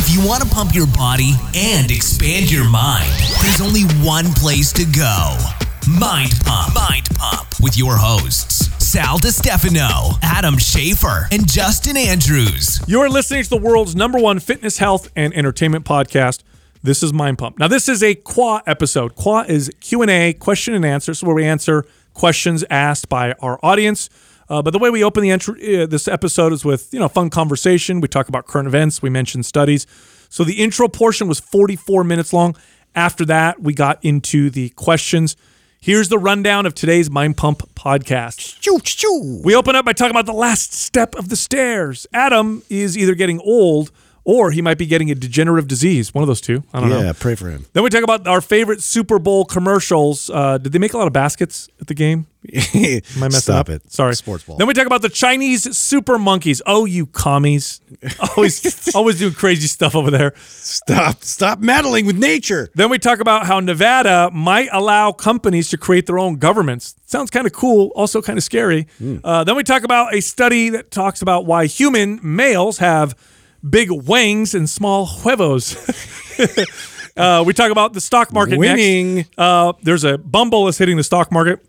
If you want to pump your body and expand your mind, there's only one place to go Mind Pump. Mind Pump with your hosts, Sal DiStefano, Adam Schafer, and Justin Andrews. You're listening to the world's number one fitness, health, and entertainment podcast. This is Mind Pump. Now, this is a QA episode. QA is Q&A, question and answer, so where we answer questions asked by our audience. Uh, but the way we open the entry, uh, this episode is with you know fun conversation. We talk about current events. We mention studies. So the intro portion was 44 minutes long. After that, we got into the questions. Here's the rundown of today's Mind Pump podcast. We open up by talking about the last step of the stairs. Adam is either getting old or he might be getting a degenerative disease. One of those two. I don't know. Yeah, pray for him. Then we talk about our favorite Super Bowl commercials. Uh, did they make a lot of baskets at the game? Am I messing Stop up? it. Sorry. Sports ball. Then we talk about the Chinese super monkeys. Oh, you commies. Always always doing crazy stuff over there. Stop. Stop meddling with nature. Then we talk about how Nevada might allow companies to create their own governments. Sounds kind of cool, also kind of scary. Uh, then we talk about a study that talks about why human males have big wangs and small huevos. uh, we talk about the stock market next. Winning. Uh, there's a Bumble is hitting the stock market.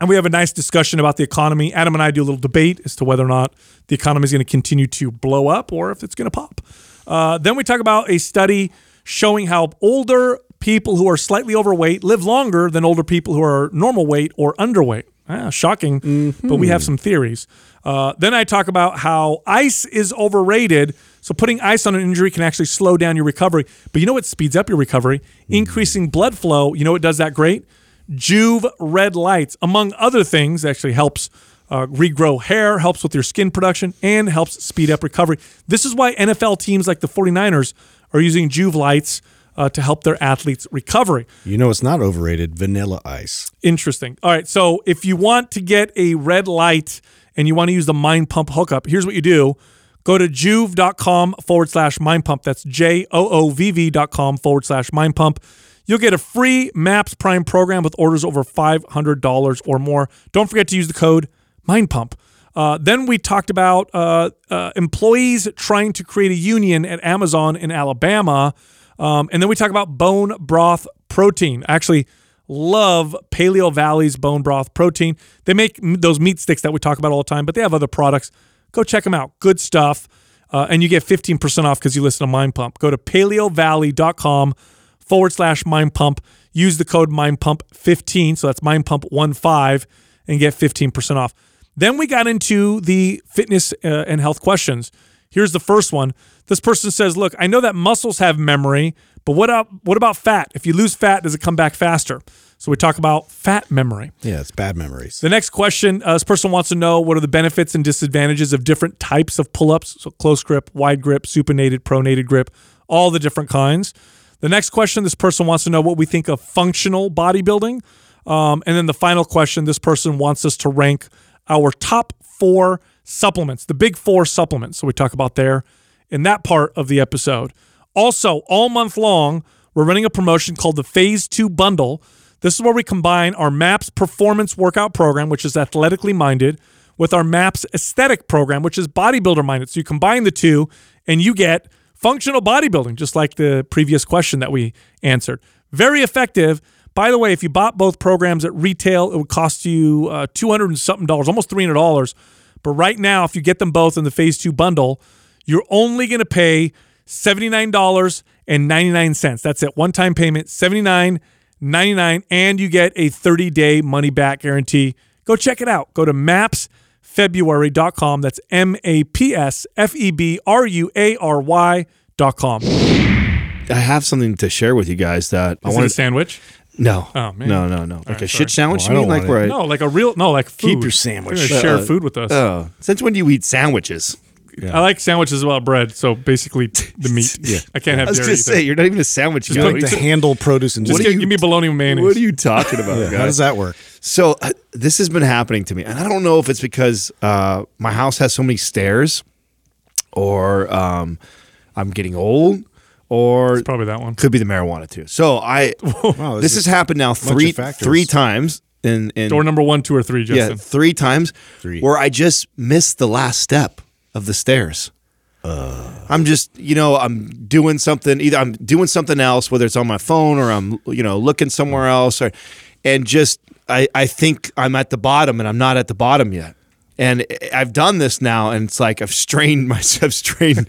And we have a nice discussion about the economy. Adam and I do a little debate as to whether or not the economy is going to continue to blow up or if it's going to pop. Uh, then we talk about a study showing how older people who are slightly overweight live longer than older people who are normal weight or underweight. Ah, shocking, but we have some theories. Uh, then I talk about how ice is overrated. So putting ice on an injury can actually slow down your recovery. But you know what speeds up your recovery? Increasing blood flow. You know what does that great? Joovv red lights, among other things, actually helps uh, regrow hair, helps with your skin production, and helps speed up recovery. This is why NFL teams like the 49ers are using Joovv lights uh, to help their athletes' recovery. You know it's not overrated. Vanilla ice. Interesting. All right. So if you want to get a red light and you want to use the Mind Pump hookup, here's what you do. Go to joovv.com forward slash mind pump. That's J O O V V dot com forward slash mind pump. You'll get a free MAPS Prime program with orders over $500 or more. Don't forget to use the code Mind Pump. Uh, then we talked about uh, uh, employees trying to create a union at Amazon in Alabama. Um, and then we talk about bone broth protein. Actually, love Paleovalley's bone broth protein. They make those meat sticks that we talk about all the time, but they have other products. Go check them out. Good stuff. Uh, and you get 15% off because you listen to Mind Pump. Go to paleovalley.com forward slash Mind Pump. Use the code Mind Pump 15. So that's Mind Pump 15 and get 15% off. Then we got into the fitness uh, and health questions. Here's the first one. This person says, "Look, I know that muscles have memory, but what up what about fat? If you lose fat, does it come back faster?" So we talk about fat memory. Yeah, it's bad memories. The next question, uh, this person wants to know what are the benefits and disadvantages of different types of pull-ups? So close grip, wide grip, supinated, pronated grip, all the different kinds. The next question, this person wants to know what we think of functional bodybuilding. Um, and then the final question, this person wants us to rank our top four supplements, the big four supplements. So we talk about there in that part of the episode. Also, all month long, we're running a promotion called the Phase 2 Bundle. This is where we combine our MAPS performance workout program, which is athletically minded, with our MAPS aesthetic program, which is bodybuilder minded. So you combine the two and you get functional bodybuilding, just like the previous question that we answered. Very effective. By the way, if you bought both programs at retail, it would cost you uh, 200 and something dollars, almost $300. But right now, if you get them both in the phase two bundle, you're only going to pay $79.99. That's it. One time payment, $79.99, and you get a 30 day money back guarantee. Go check it out. Go to mapsfebruary.com. That's M A P S F E B R U A R Y.com. Is I have something to share with you guys that I want a sandwich? No, Oh, man. no, no, no. Like right, a sorry. shit sandwich. Oh, you mean like want where? I, No, like a real, no, like food. Keep your sandwich. gonna share Uh, food with us. Oh, since when do you eat sandwiches? I like sandwiches without bread, so basically the meat. Yeah. I can't have I was dairy. gonna say you're not even a sandwich guy. Like What to you- handle produce and Just just give, give me bologna and mayonnaise. What are you talking about, Yeah, guys? how does that work? So uh, this has been happening to me, and I don't know if it's because uh, my house has so many stairs, or um, I'm getting old, or it's Probably that one. could be the marijuana too. So I Wow, this has happened now three three times in in Door number one, two, or three, yeah three times Three. where I just missed the last step of the stairs. I'm just, you know, I'm doing something. Either I'm doing something else, whether it's on my phone or I'm, you know, looking somewhere else, or, and just I, I think I'm at the bottom, and I'm not at the bottom yet. And I've done this now, and it's like I've strained myself, I've strained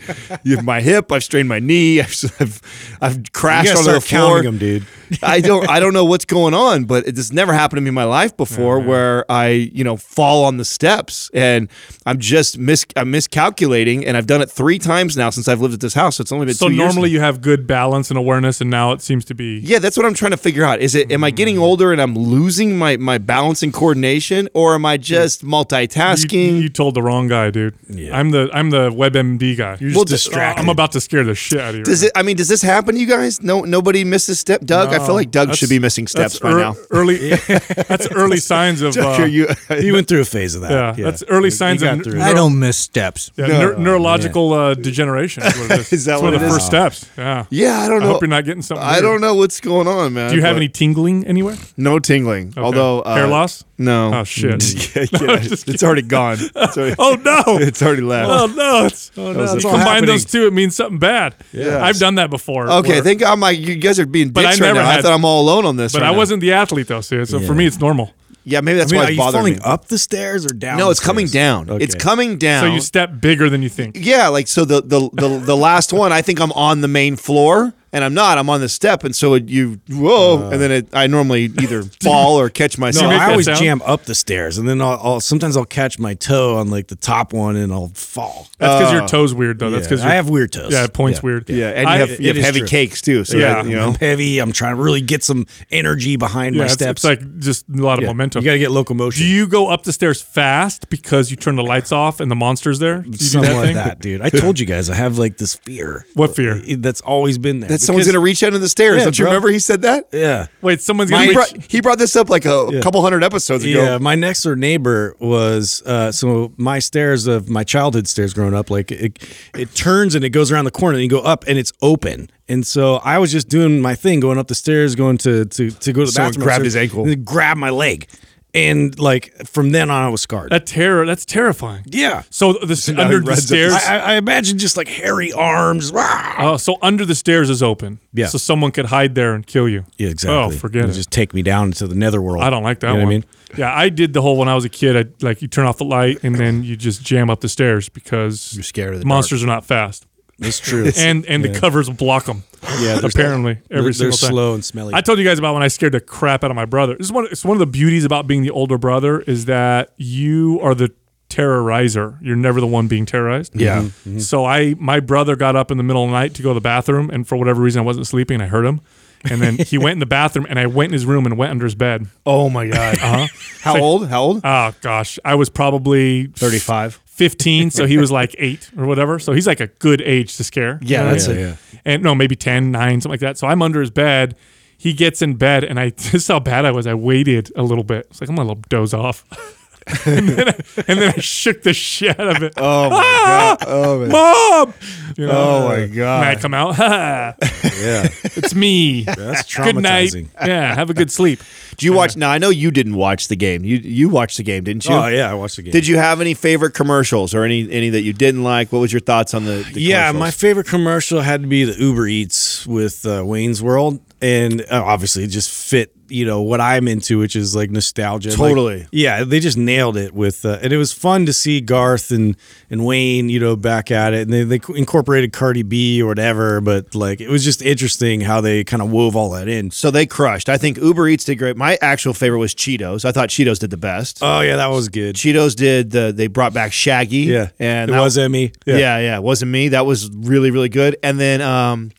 my hip, I've strained my knee, I've, I've, I've crashed You gotta onto the start floor. counting them, dude. I don't I don't know what's going on, but it, this never happened to me in my life before where I, you know, fall on the steps and I'm just mis I'm miscalculating and I've done it 3 times now since I've lived at this house. So it's only been So 2 years. normally you have good balance and awareness, and now it seems to be. yeah, that's what I'm trying to figure out. Is it am I getting mm. older and I'm losing my my balance and coordination or am I mm. just You, multitasking? you told the wrong guy, dude. Yeah. I'm the I'm the WebMD guy. You're just distracted. I'm about to scare the shit out of you. does right it I mean, does this happen to you guys? No nobody misses step Doug? I feel like Doug should be missing steps that's by ear- now. Early, that's early signs of. Doug, Uh, are you You went through a phase of that. Yeah, that's early You- signs you of got n- through I don't miss steps. yeah, No. neur- neurological uh, degeneration. Is, what it is. Is that It's one what of the first steps? Yeah. Yeah, I don't I know. hope you're not getting something. I weird. don't know what's going on, man. Do you have any tingling anywhere? No tingling. Although uh, hair loss? No. Oh shit. yeah, yeah, it's already gone. It's already, oh no. it's already left. Oh no! It's, oh, no. You it's combine happening. those two, it means something bad. Yeah. I've done that before. okay, where- think I'm like you guys are being dicks right now. I thought I'm all alone on this. but right I now. wasn't the athlete though, see. So for me, it's normal. Yeah, maybe that's I mean, why are it's you bothering falling me. up the stairs or down? No, it's coming down. It's coming down. So you step bigger than you think. yeah, like so the, the the the last one, I think I'm on the main floor, and I'm not. I'm on the step, and so it, you whoa, and then it, I normally either fall or catch myself. make I always sound? jam up the stairs, and then I'll, I'll sometimes I'll catch my toe on like the top one, and I'll fall. That's because Uh, your toes weird though. That's because I have weird toes. yeah, it points weird. yeah, and you I- have, you have heavy true. cakes too. So Yeah. that, you know, I'm heavy. I'm trying to really get some energy behind yeah, my it's, steps. it's like just a lot of Yeah. momentum. You got to get locomotion. Do you go up the stairs fast because you turn the lights off and the monster's there? Do you do Something that like that, dude. I told you guys I have like this fear. What fear? That's always been there. that someone's gonna reach out of the stairs. Yeah, Don't you bro. remember he said that? Yeah. Wait, someone's gonna He reach. brought, he brought this up like a Yeah. couple hundred episodes ago. Yeah, my next door neighbor was uh, so my stairs of my childhood stairs growing up, like it, it turns and it goes around the corner and you go up and it's open. And so I was just doing my thing, going up the stairs, going to to, to go to the Someone bathroom. grabbed upstairs, his ankle. and grabbed my leg, and like from then on, I was scarred. that terror. That's terrifying. yeah, So this now under the the stairs. I, I imagine just like hairy arms. Oh, so under the stairs is open. Yeah. So someone could hide there and kill you. Yeah, exactly. Oh, forget It'll. Just take me down into the netherworld. I don't like that You know one. what I mean? Yeah, I did the whole when I was a kid. I like you turn off the light and then you just jam up the stairs because You're scared of the monsters are not fast, It's true. and and the covers block them. Yeah, there's- apparently every they're, they're single time. slow and smelly. I told you guys about when I scared the crap out of my brother. This is one. It's one of the beauties about being the older brother is that you are the terrorizer. You're never the one being terrorized. Yeah. So I, my brother got up in the middle of the night to go to the bathroom, and for whatever reason I wasn't sleeping. I heard him, and then he went in the bathroom, and I went in his room and went under his bed. Oh my god. Uh huh. How old? How old? Oh gosh, I was probably 35. 15, so he was like eight or whatever. So he's like a good age to scare. Yeah, You know that's mean? it. yeah. and no, maybe 10, 9, something like that. So I'm under his bed. He gets in bed, and I this is how bad I was. I waited a little bit. It's like I'm gonna doze off, and, then I, and then I shook the shit out of it. Oh my god. Oh man. Mom, you know, Oh my and I come out. Ha, yeah, it's me. that's Good night. traumatizing. Yeah, have a good sleep. Do you watch? Now I know you didn't watch the game. You you watched the game, didn't you? Oh yeah, I watched the game. Did you have any favorite commercials or any any that you didn't like? What was your thoughts on the? the yeah, my favorite commercial had to be the Uber Eats with uh, Wayne's World, and uh, obviously it just fit you know what I'm into, which is like nostalgia. Like, Totally. yeah, they just nailed it with, uh, and it was fun to see Garth and and Wayne, you know, back at it, and they they incorporated Cardi B or whatever, but like it was just interesting how they kind of wove all that in. So they crushed. I think Uber Eats did great. My actual favorite was Cheetos. I thought Cheetos did the best. Oh yeah, that was good. Cheetos did the. They brought back Shaggy. Yeah, and it that- was Emmy. Yeah. yeah, It wasn't me. That was really, really good. And then um,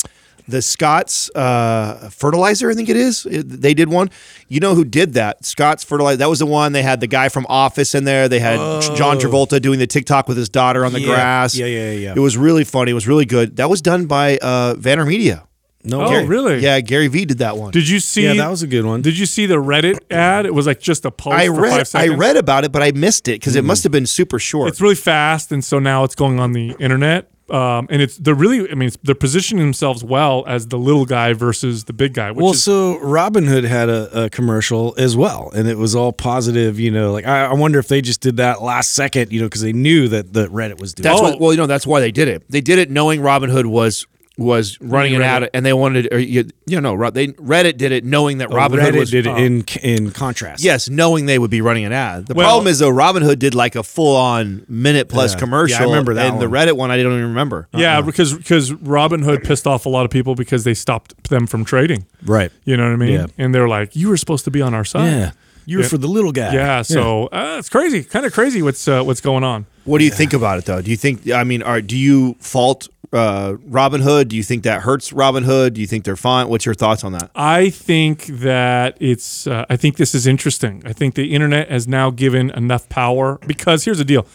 the Scott's uh, fertilizer, I think it is. It- they did one. You know who did that? Scott's fertilizer. That was the one. They had the guy from Office in there. They had John Travolta doing the TikTok with his daughter on the Oh. Yeah. grass. Yeah, yeah, yeah. It was really funny. It was really good. That was done by uh, VaynerMedia. No, Oh, Gary- really? Yeah, Gary V did that one. Did you see? Yeah, that was a good one. Did you see the Reddit ad? It was like just a post I for read. five I read about it, but I missed it because it must have been super short. It's really fast, and so now it's going on the internet. Um, and it's they're really, I mean, it's, they're positioning themselves well as the little guy versus the big guy. Which Well, is, so Robinhood had a, a commercial as well, and it was all positive. You know, like I, I wonder if they just did that last second, you know, because they knew that the Reddit was doing. That's Oh. what, well, you know, that's why they did it. They did it knowing Robinhood was was running an Reddit. ad, and they wanted, or you, you know, they Reddit did it knowing that Oh, Robinhood Reddit was did it in in contrast. Yes, knowing they would be running an ad. The Well- problem is though, Robinhood did like a full on minute plus Yeah. commercial. Yeah, I remember that And the. Reddit one, I don't even remember. yeah, because because Robinhood pissed off a lot of people because they stopped them from trading. right. You know what I mean? Yeah. And they're like, you were supposed to be on our side. Yeah, you're Yeah. for the little guy. Yeah, so Uh, it's crazy, kind of crazy what's uh, what's going on. What do you think about it though? Do you think? I mean, are do you fault uh, Robinhood? Do you think that hurts Robinhood? Do you think they're fine? What's your thoughts on that? I think that it's. Uh, I think this is interesting. I think the internet has now given enough power because here's the deal: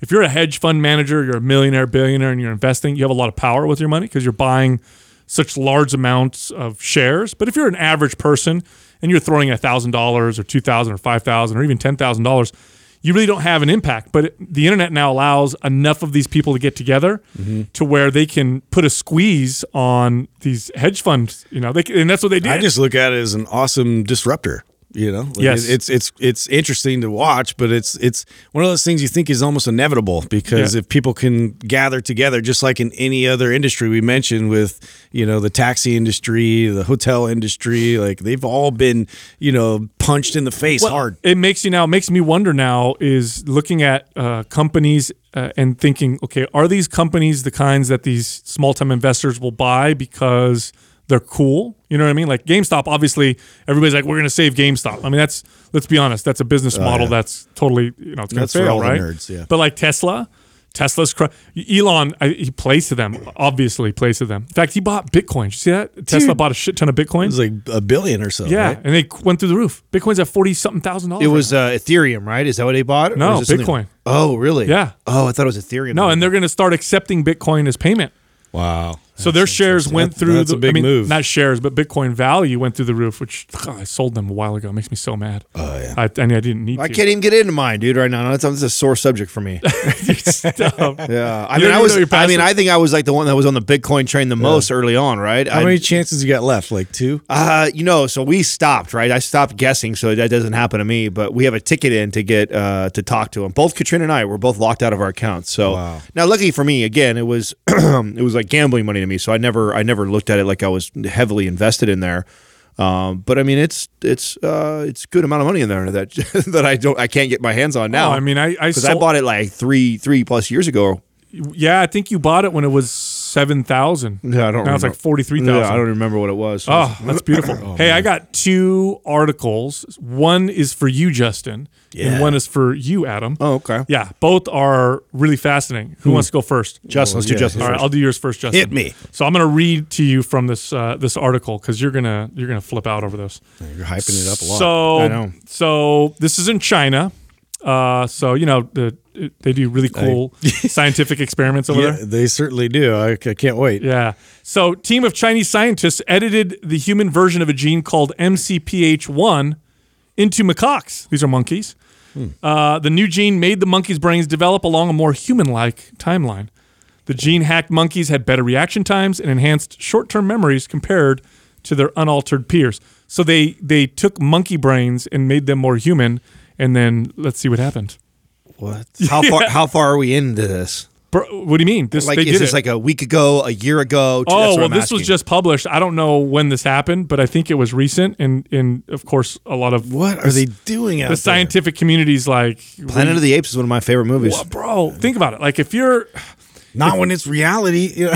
if you're a hedge fund manager, you're a millionaire, billionaire, and you're investing, you have a lot of power with your money because you're buying such large amounts of shares. But if you're an average person and you're throwing a thousand dollars or two thousand or five thousand or even ten thousand dollars, you really don't have an impact. But the internet now allows enough of these people to get together mm-hmm. to where they can put a squeeze on these hedge funds. You know, they and that's what they did. I just look at it as an awesome disruptor. You know, Like, Yes. it- it's it's it's interesting to watch, but it's it's one of those things you think is almost inevitable because Yeah. if people can gather together, just like in any other industry we mentioned, with you know the taxi industry, the hotel industry, like they've all been you know punched in the face Well, hard. It makes you now it makes me wonder now is looking at uh, companies uh, and thinking, okay, are these companies the kinds that these small time investors will buy because they're cool? You know what I mean? Like GameStop, obviously, everybody's like, we're going to save GameStop. I mean, that's let's be honest, that's a business model that's totally you know it's going to fail, right? nerds, yeah. But like Tesla. Tesla's cr- Elon. I, he plays to them. Obviously, plays to them. In fact, he bought Bitcoin. Did you see that? Tesla bought a shit ton of Bitcoin. It was like a billion or so. yeah, right? and they went through the roof. Bitcoin's at forty something thousand dollars. It right was uh, Ethereum, right? Is that what they bought? No, it something- Bitcoin. Oh, really? Yeah. Oh, I thought it was Ethereum. No, and they're going to start accepting Bitcoin as payment. Wow. So their shares went That- through that's the a big I mean, move. Not shares, but Bitcoin value went through the roof, which ugh, I sold them a while ago. It makes me so mad. Oh yeah. I, I mean, I didn't need I to. can't even get into mine, dude. Right now, that's, that's a sore subject for me. Yeah, I You mean, I was. I mean. I think I was like the one that was on the Bitcoin train the most early on, right? How I, many chances you got left? Like two? Uh, you know, so we stopped, right? I stopped guessing, so that doesn't happen to me. But we have a ticket in to get uh, to talk to him. Both Katrina and I were both locked out of our accounts. So Wow. now, lucky for me, again, it was it was like gambling money to me. So I never I never looked at it like I was heavily invested in there. Um, but I mean, it's it's uh, it's good amount of money in there that that I don't I can't get my hands on now. No, I mean, I I, because I sold, bought it like three three plus years ago. Yeah, I think you bought it when it was seven thousand. Yeah, I don't Now it's like forty three thousand. Yeah, I don't remember what it was. Oh, that's beautiful. hey, I got two articles. One is for you, Justin, yeah. and one is for you, Adam. Oh, okay. Yeah, both are really fascinating. Who wants to go first? Justin, let's do yeah. Justin All right. I'll do yours first, Justin. Hit me. So I'm going to read to you from this uh, this article because you're gonna you're gonna flip out over this. You're hyping it up a lot. So I know. so this is in China. Uh, so you know the they do really cool scientific experiments over yeah, there. they certainly do. I, I can't wait. Yeah. So, team of Chinese scientists edited the human version of a gene called MCPH1 into macaques. These are monkeys. Uh, the new gene made the monkeys' brains develop along a more human-like timeline. The gene-hacked monkeys had better reaction times and enhanced short-term memories compared to their unaltered peers. So they they took monkey brains and made them more human, and then let's see what happened. What? How far? How far are we into this? Bro, what do you mean? This Like, they is did this it. like a week ago, a year ago? Oh well, I'm this was just published. I don't know when this happened, but I think it was recent, and and of course a lot of What are they doing out the there? scientific community's like, Planet of the Apes is one of my favorite movies. Well, bro, think about it. Like if you're, Not when it's reality. You, know,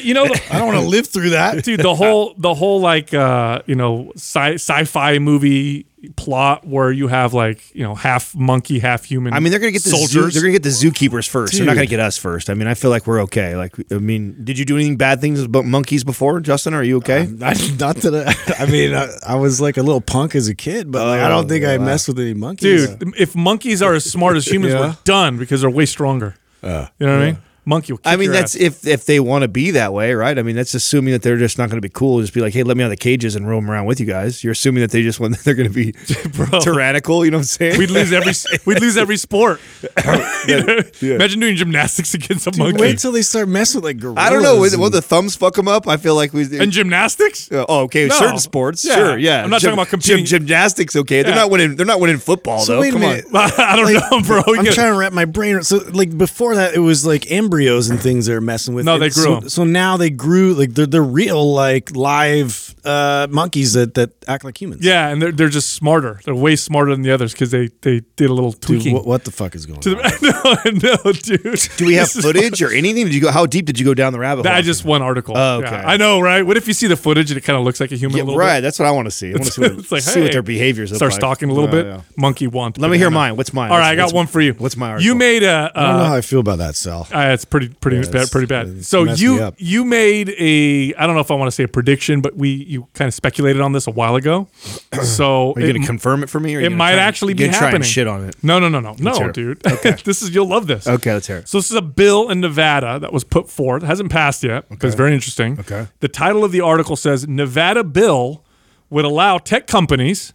you know, the, I don't want to live through that. dude, the whole the whole like uh, you know sci sci-fi movie plot where you have like you know half monkey, half human. I mean, they're gonna get the zoo, soldiers. they're gonna get the zookeepers first. They're not gonna get us first. I mean, I feel like we're okay. Like, I mean, did you do anything bad things about monkeys before, Justin? Are you okay? I, not that I, I mean, I, I was like a little punk as a kid, but like, I don't think I messed with any monkeys. dude. If monkeys are as smart as humans, Yeah. we're done because they're way stronger. Uh, You know what I mean? Monkey will kick I mean, your that's ass. if if they want to be that way, right? I mean, that's assuming that they're just not going to be cool. Just be like, hey, let me out of the cages and roam around with you guys. You're assuming that they just want they're going to be tyrannical. You know what I'm saying? We'd lose every we'd lose every sport. You know? Imagine doing gymnastics against a monkey. Wait till they start messing with like gorillas. I don't know. Will, and- will the thumbs fuck them up? I feel like we. and gymnastics? Uh, oh, okay. No. Certain sports, Yeah. sure, yeah. I'm not talking about competing- gymnastics. Okay, they're not winning. They're not winning football So though. wait a Come minute. on. I don't know, bro. You I'm trying to wrap my brain. So, like before that, it was like embryos and things they're messing with. No, they grew So, 'em. so now they grew like they're, they're real like live uh, monkeys that that act like humans. yeah, and they're they're just smarter. They're way smarter than the others because they they did a little Dude, tweaking. what, what the fuck is going to on? the, no, no, dude. Do we have footage or anything? Did you go? How deep did you go down the rabbit hole? I just one article. Oh, okay. Yeah, I know, right? What if you see the footage and it kind of looks like a human? Yeah, a little right. Bit? That's what I want to see. I want to see, what, like, see what their behaviors look Start like. stalking a little Yeah, bit. yeah. Monkey want. Let me hear mine. What's mine? All right, What's- I got one for you. What's my article? You article? made a. I don't know Uh, how I feel about that, Sal. uh, it's pretty pretty bad, pretty bad. So you you made a I don't know if I want to say a prediction, but we you kind of speculated on this a while ago. So Are you going to confirm it for me? Or it might try actually be happening. shit on it. No, no, no, no, no, dude. this is you'll love this. Okay, let's hear it. So this is a bill in Nevada that was put forth. It hasn't passed yet, but it's very interesting. Okay. The title of the article says Nevada bill would allow tech companies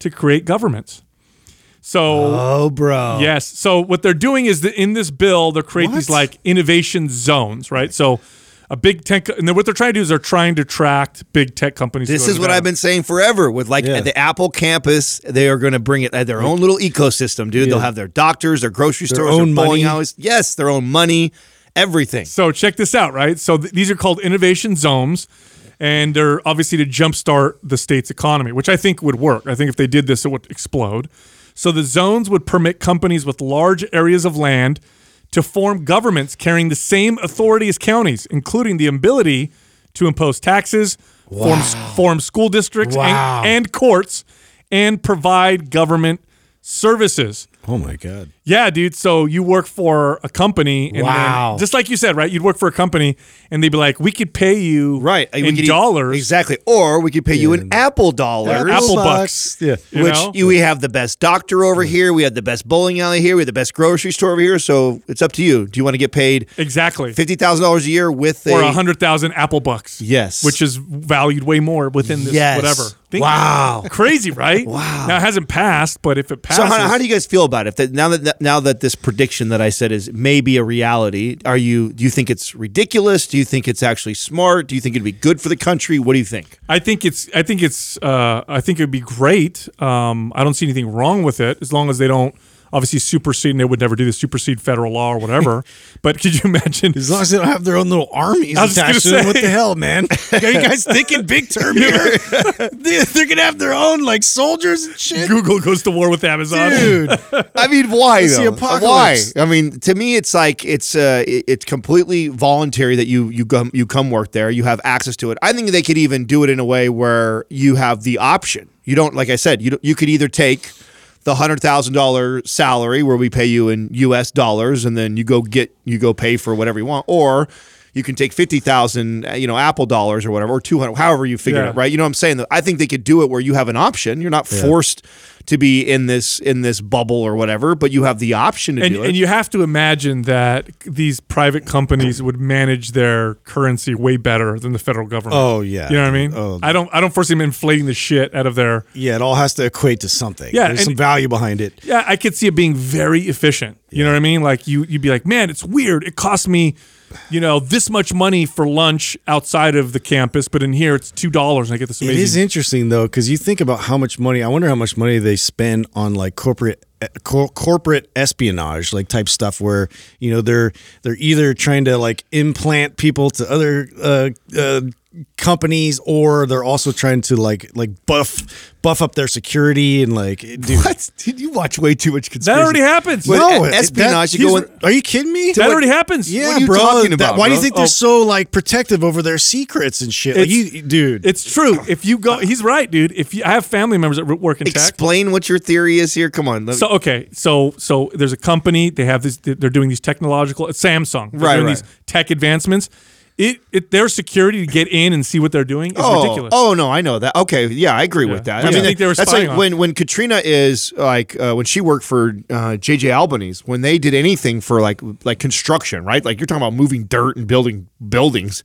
to create governments. So Oh, bro. yes, so what they're doing is that in this bill they're creating these like innovation zones, right? So a big tech, and then what they're trying to do is they're trying to attract big tech companies. This is what I've been saying forever. With like Yeah. at the Apple campus, they are going to bring it at their own little ecosystem, dude. They'll have their doctors, their grocery stores, own their bowling money. alleys. Yes, their own money, everything. So check this out, right? So th- these are called innovation zones, and they're obviously to jumpstart the state's economy, which I think would work. I think if they did this, it would explode. So the zones would permit companies with large areas of land to form governments carrying the same authority as counties, including the ability to impose taxes, form, form school districts Wow. and, and courts, and provide government services. Oh my god. Yeah, dude. So you work for a company, and then- Wow. just like you said, right? You'd work for a company, and they'd be like, "We could pay you Right. In dollars, Exactly. Or we could pay you in Apple dollars. Apple bucks. Yeah. You which know? we have the best doctor over here. We have the best bowling alley here. We have the best grocery store over here. So it's up to you. Do you want to get paid exactly, fifty thousand dollars a year with a, or a hundred thousand Apple bucks, Yes. which is valued way more within this Yes. whatever. Think- Wow. crazy, right? Wow. Now it hasn't passed, but if it passes, So how, how do you guys feel about it? That now that now that this prediction that I said is maybe a reality, are you do you think it's ridiculous? Do you think it's actually smart? Do you think it'd be good for the country? What do you think? I think it's. I think it's. Uh, I think it'd be great. Um, I don't see anything wrong with it as long as they don't obviously supersede. And they would never do this supersede federal law or whatever. but could you imagine? As long as they don't have their own little armies I was just attached to them, what the hell, man? Are you guys thinking big term here? They- They're gonna have their own like soldiers and shit. Google goes to war with Amazon. Dude, I mean, why It's the though? apocalypse. Why? I mean, to me, it's like it's uh, it's completely voluntary that you you come you come work there. You have access to it. I think they could even do it in a way where you have the option. You don't, like I said, you you could either take the hundred thousand dollar salary where we pay you in U.S. dollars, and then you go get you go pay for whatever you want, or you can take fifty thousand, you know, Apple dollars or whatever, or two hundred, however you figure Yeah. it, right? You know what I'm saying? I think they could do it where you have an option. You're not forced to be in this in this bubble or whatever, but you have the option to and, do it. and you have to imagine that these private companies would manage their currency way better than the federal government. Oh, yeah. you know what I mean. Oh. I don't. I don't foresee them inflating the shit out of their. yeah, it all has to equate to something. Yeah, there's some value behind it. Yeah, I could see it being very efficient. You know what I mean? Like you, you'd be like, man, it's weird. It cost me, you know, this much money for lunch outside of the campus, but in here it's two dollars, and I get this It amazing. is interesting though, because you think about how much money. I wonder how much money they spend on like corporate eh, cor- corporate espionage, like type stuff, where you know they're they're either trying to like implant people to other uh, uh, companies, or they're also trying to like like buff buff up their security and like dude. what? Did you watch way too much conspiracy that already happens. Well, No, it- espionage, that- you go in- Are you kidding me? that already happens. Yeah, What are you bro. talking that- about, why do you think Oh. they're so like protective over their secrets and shit? Like It's- you, dude. It's true. If you go, he's right, dude. If you, I have family members that work in tech, Explain what your theory is here. Come on. So okay, so so there's a company. They have this. They're doing these technological. Samsung. They're Right, doing right. these tech advancements. It, it their security to get in and see what they're doing is oh, ridiculous. Oh no, I know that. Okay, yeah, I agree with that. What do you think they were that's like on? when when Katrina is like uh, when she worked for uh, JJ Albanese when they did anything for like like construction, right? Like you're talking about moving dirt and building buildings.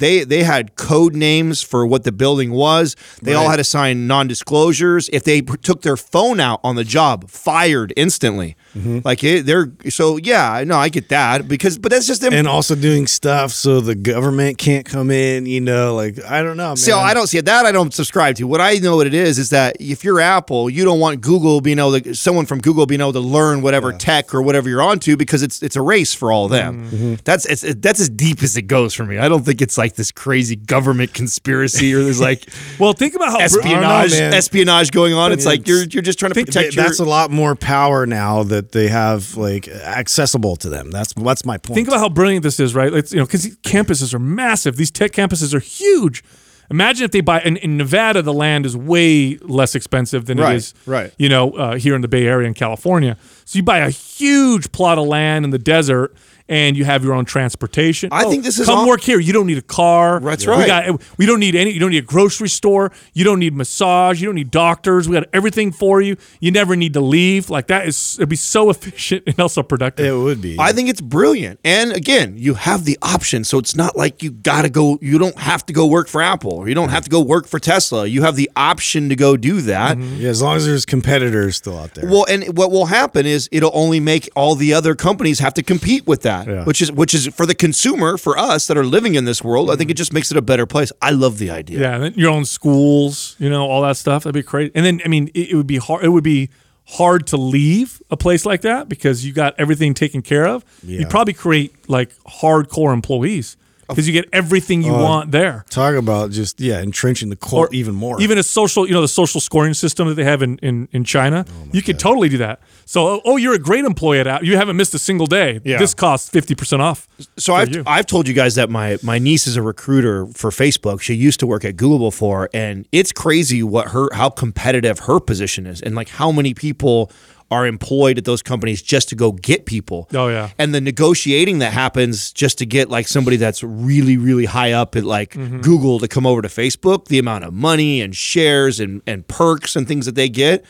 They they had code names for what the building was. They all had to sign non-disclosures. If they took their phone out on the job, fired instantly. Mm-hmm. Like it, they're so yeah. No, I get that because but that's just them. and also doing stuff so the government can't come in. You know, like I don't know. Man. So I don't see it. That I don't subscribe to. What I know what it is is that if you're Apple, you don't want Google being able to someone from Google being able to learn whatever tech or whatever you're onto because it's it's a race for all of them. Mm-hmm. That's it's that's as deep as it goes for me. I don't think it's like this crazy government conspiracy or there's like well, think about how br- espionage man. espionage going on. It's like It's- you're you're just trying to think protect your. that's a lot more power now that they have like accessible to them. That's that's my point. Think about how brilliant this is, right? It's you know because campuses are massive. These tech campuses are huge. Imagine if they buy in, in Nevada, the land is way less expensive than Right, it is, right. You know, uh, here in the Bay Area in California. So you buy a huge plot of land in the desert, and you have your own transportation. I think this is come all- work here. You don't need a car. That's We right. got we don't need any. You don't need a grocery store. You don't need massage. You don't need doctors. We got everything for you. You never need to leave. Like that is it'd be so efficient and also productive. it would be. I think it's brilliant. And again, you have the option. So it's not like you got to go, you don't have to go work for Apple or you don't have to go work for Tesla. You have the option to go do that. Mm-hmm. yeah, as long as there's competitors still out there. Well, and what will happen is it'll only make all the other companies have to compete with that, Yeah. which is which is for the consumer, for us that are living in this world. I think mm-hmm. it just makes it a better place. I love the idea. Yeah, your own schools, you know, all that stuff. That'd be crazy. And then, I mean, it, it would be hard. It would be hard to leave a place like that because you got everything taken care of. Yeah. You'd probably create like hardcore employees because you get everything you uh, want there. Talk about just yeah, entrenching the cult Or even more. Even a social, you know, the social scoring system that they have in in, in China. Oh you could totally do that. So, oh, oh, you're a great employee at Apple. You haven't missed a single day. Yeah. This costs fifty percent off. So I've, you. I've told you guys that my my niece is a recruiter for Facebook. She used to work at Google before, and it's crazy what her how competitive her position is, and like how many people are employed at those companies just to go get people. Oh, yeah. and the negotiating that happens just to get like somebody that's really really high up at like Mm-hmm. Google to come over to Facebook, the amount of money and shares and and perks and things that they get.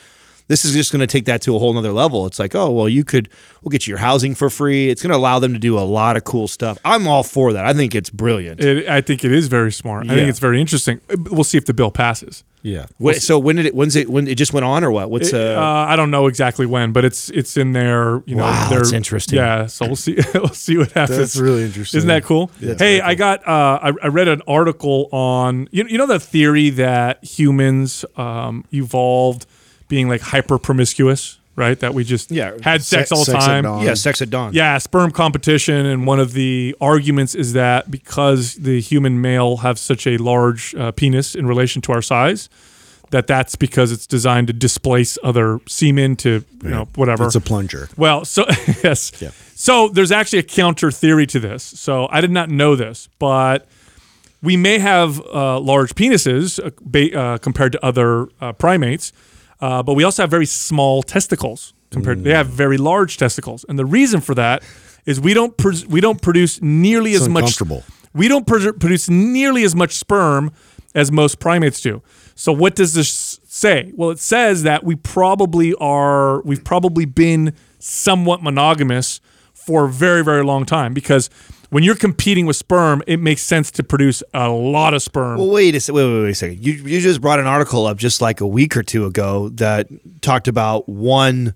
This is just going to take that to a whole nother level. It's like, oh well, you could we'll get you your housing for free. It's going to allow them to do a lot of cool stuff. I'm all for that. I think it's brilliant. It, I think it is very smart. I think it's very interesting. We'll see if the bill passes. yeah. Wait, so when did it? When's it? When it just went on or what? What's Uh, uh? I don't know exactly when, but it's it's in there. You know, Wow, their- that's interesting. Yeah, so we'll see. we'll see what happens. That's really interesting. Isn't that cool? Yeah, hey, I got. Uh, I, I read an article on you. You know the theory that humans um, evolved being like hyper promiscuous, right? That we just Yeah, had sex, sex- all the sex at time. dawn. yeah, sex at dawn. Yeah, sperm competition, and one of the arguments is that because the human male have such a large uh, penis in relation to our size, that that's because it's designed to displace other semen to you know whatever. It's a plunger. well, so yes, Yeah. so there's actually a counter theory to this. So I did not know this, but we may have uh, large penises uh, ba- uh, compared to other uh, primates, uh, but we also have very small testicles compared. They have very large testicles, and the reason for that is we don't pres we don't produce nearly It's as much. We don't pres- produce nearly as much sperm as most primates do. So what does this say? Well, it says that we probably are. We've probably been somewhat monogamous for a very very long time because when you're competing with sperm, it makes sense to produce a lot of sperm. Well, wait a se- wait, wait, wait a second. You you just brought an article up just like a week or two ago that talked about one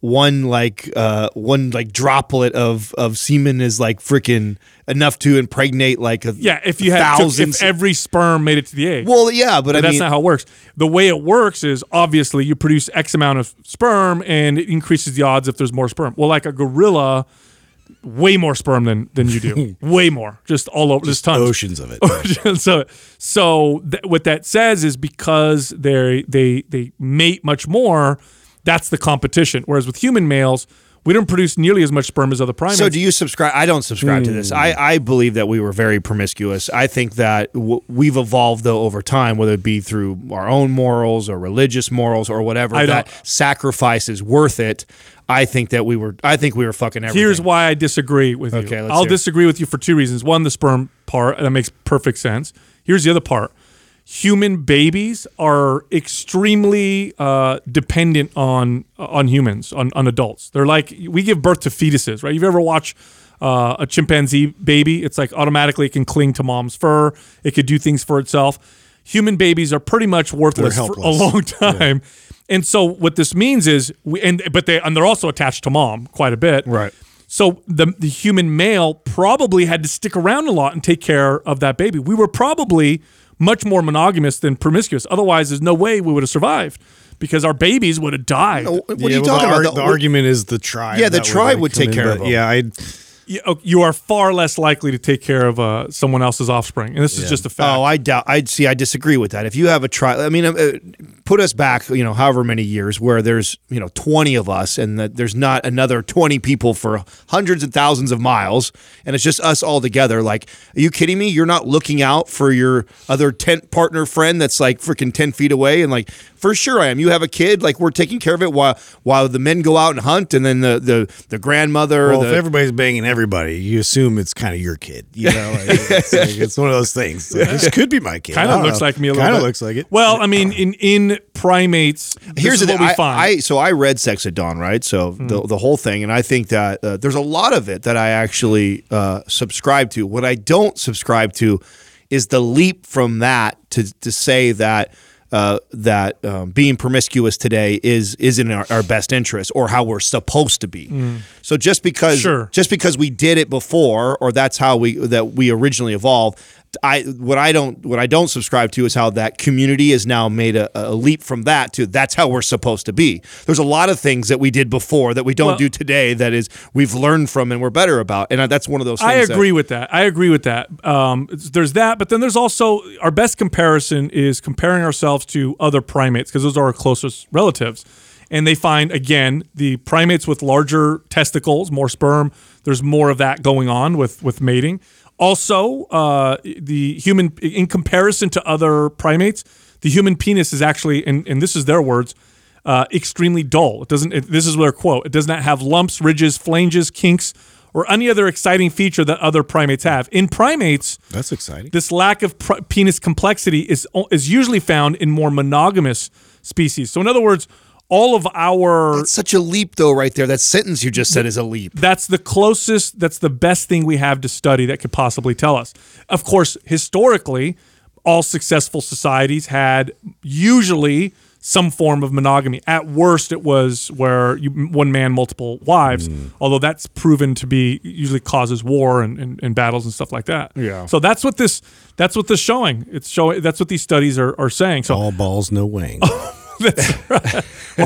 one like uh one like droplet of of semen is like freaking enough to impregnate like a yeah, if you had took, thousands. if every sperm made it to the egg. well, yeah, but, I that's mean, not how it works. The way it works is obviously you produce X amount of sperm and it increases the odds if there's more sperm. Well, like a gorilla, way more sperm than than you do. way more. Just all over this tons. Oceans of it. so so th- what that says is because they they they mate much more, that's the competition. Whereas with human males, we don't produce nearly as much sperm as other primates. So do you subscribe? I don't subscribe to this. I, hmm. I believe that we were very promiscuous. I think that w- we've evolved though over time, whether it be through our own morals or religious morals or whatever. I that don't- sacrifice is worth it. I think that we were. I think we were fucking everything. Here's why I disagree with you. Okay, let's I'll disagree with you for two reasons. One, the sperm part. That makes perfect sense. Here's the other part. Human babies are extremely uh, dependent on on humans, on, on adults. They're like we give birth to fetuses, right? You've ever watched uh, a chimpanzee baby? It's like automatically it can cling to mom's fur. It could do things for itself. Human babies are pretty much worthless for a long time. And so what this means is we and but they and they're also attached to mom quite a bit. Right. So the the human male probably had to stick around a lot and take care of that baby. We were probably much more monogamous than promiscuous. Otherwise, there's no way we would have survived because our babies would have died. What are you well, talking the, about? ar- the argument is the tribe. Yeah, the that tribe like, would take in, care of of 'em. Yeah, I You, you are far less likely to take care of uh, someone else's offspring, and this is just a fact. Oh, I doubt. I see. I disagree with that. If you have a trial, I mean, uh, put us back, you know, however many years, where there's you know twenty of us, and that there's not another twenty people for hundreds and thousands of miles, and it's just us all together. Like, are you kidding me? You're not looking out for your other tent partner friend that's like freaking ten feet away, and like, for sure I am. You have a kid, like we're taking care of it while while the men go out and hunt, and then the the the grandmother. Well, the, if everybody's banging everybody, you assume it's kind of your kid. You know, it's, like, it's one of those things. Like, this could be my kid. kind of looks like me a little Kind of looks like it. Well, I mean, in in primates, this Here's is the what we I, find. I so I read Sex at Dawn, right? So the the whole thing, and I think that uh, there's a lot of it that I actually uh, subscribe to. What I don't subscribe to is the leap from that to to say that. Uh, that um, being promiscuous today is is in our, our best interest or how we're supposed to be. So just because Sure. just because we did it before or that's how we that we originally evolved I what I don't what I don't subscribe to is how that community has now made a, a leap from that to that's how we're supposed to be. There's a lot of things that we did before that we don't Well- do today that is we've learned from and we're better about, and that's one of those. things I that- agree with that. I agree with that. Um, there's that, but then there's also our best comparison is comparing ourselves to other primates because those are our closest relatives. And they find again the primates with larger testicles, more sperm. There's more of that going on with with mating. Also, uh, the human in comparison to other primates, the human penis is actually, and, and this is their words, uh, extremely dull. It doesn't. It, this is their quote. It does not have lumps, ridges, flanges, kinks, or any other exciting feature that other primates have. In primates, That's exciting. this lack of pr- penis complexity is is usually found in more monogamous species. So, in other words, all of our It's such a leap, though, right there. That sentence you just said is a leap. that's the closest that's the best thing we have to study that could possibly tell us of course historically all successful societies had usually some form of monogamy at worst it was where you, one man multiple wives mm. although that's proven to be usually causes war and, and, and battles and stuff like that Yeah. so that's what this that's what this showing it's showing that's what these studies are, are saying so All balls, no wing. that's right.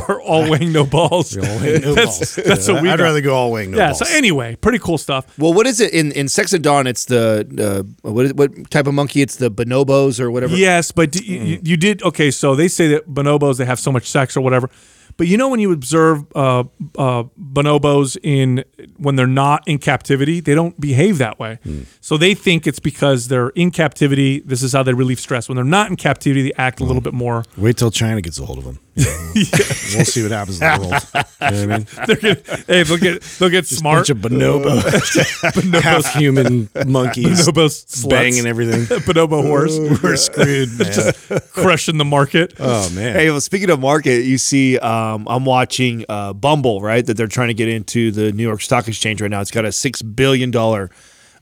or all wing no balls All wing, no that's, balls. that's what we I'd got. rather go all wing, no yeah balls. so anyway pretty cool stuff Well, what is it in, in Sex at Dawn? It's the uh, what is, what type of monkey? It's the bonobos or whatever. Yes, but d- you, you did okay. So they say that bonobos they have so much sex or whatever, but you know when you observe uh, uh, bonobos in when they're not in captivity, they don't behave that way. So they think it's because they're in captivity. This is how they relieve stress. When they're not in captivity, they act a little bit more. Wait till China gets a hold of them. We'll see what happens in the world. You know what I mean? They're gonna, hey, they'll get they'll get smart. Bunch of bonobo, half human monkeys Bonobo sluts. banging everything. bonobo horse We're screwed, man. crushing the market. Oh man. Hey, well, speaking of market, you see, um, I'm watching uh, Bumble, right? That they're trying to get into the New York Stock Exchange right now. It's got a six billion dollar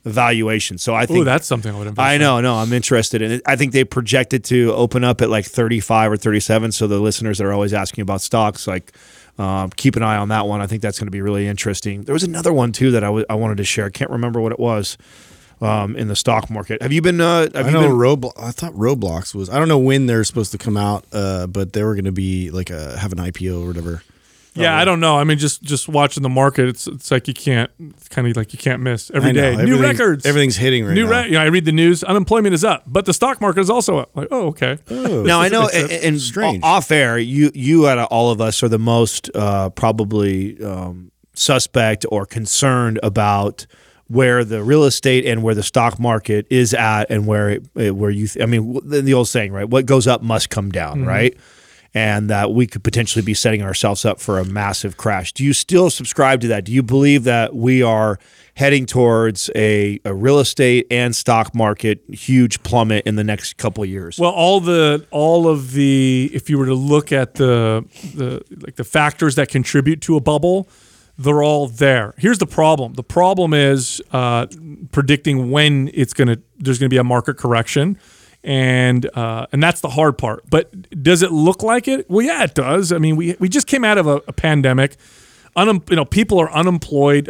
valuation. So I think Ooh, that's something I would invest. I in. know, no, I'm interested in it. I think they projected to open up at like 35 or 37. So the listeners that are always asking about stocks, like, um, keep an eye on that one. I think that's going to be really interesting. There was another one too that I I wanted to share. I can't remember what it was um, in the stock market. Have you been? Uh, have I you know been? Roblox. I thought Roblox was. I don't know when they're supposed to come out, uh, but they were going to be like a have an IPO or whatever. Yeah, I don't know. I mean, just just watching the market, it's it's like you can't. It's kind of like you can't miss every I know, day. New everything- records. Everything's hitting right New now. re- you know, I read the news. Unemployment is up, but the stock market is also up. Like, oh, okay. Now I know, makes sense. and, and Strange. off air, you you out of all of us are the most uh, probably um, suspect or concerned about where the real estate and where the stock market is at, and where it, it- where you. Th- I mean, w- the, the old saying, right? What goes up must come down, right? And that we could potentially be setting ourselves up for a massive crash. Do you still subscribe to that? Do you believe that we are heading towards a, a real estate and stock market huge plummet in the next couple of years? Well, all the all of the if you were to look at the the like the factors that contribute to a bubble, they're all there. Here's the problem. The problem is uh, predicting when it's gonna there's gonna be a market correction. And uh, and that's the hard part. But does it look like it? Well, yeah, it does. I mean, we we just came out of a, a pandemic. Unem, you know, people are unemployed.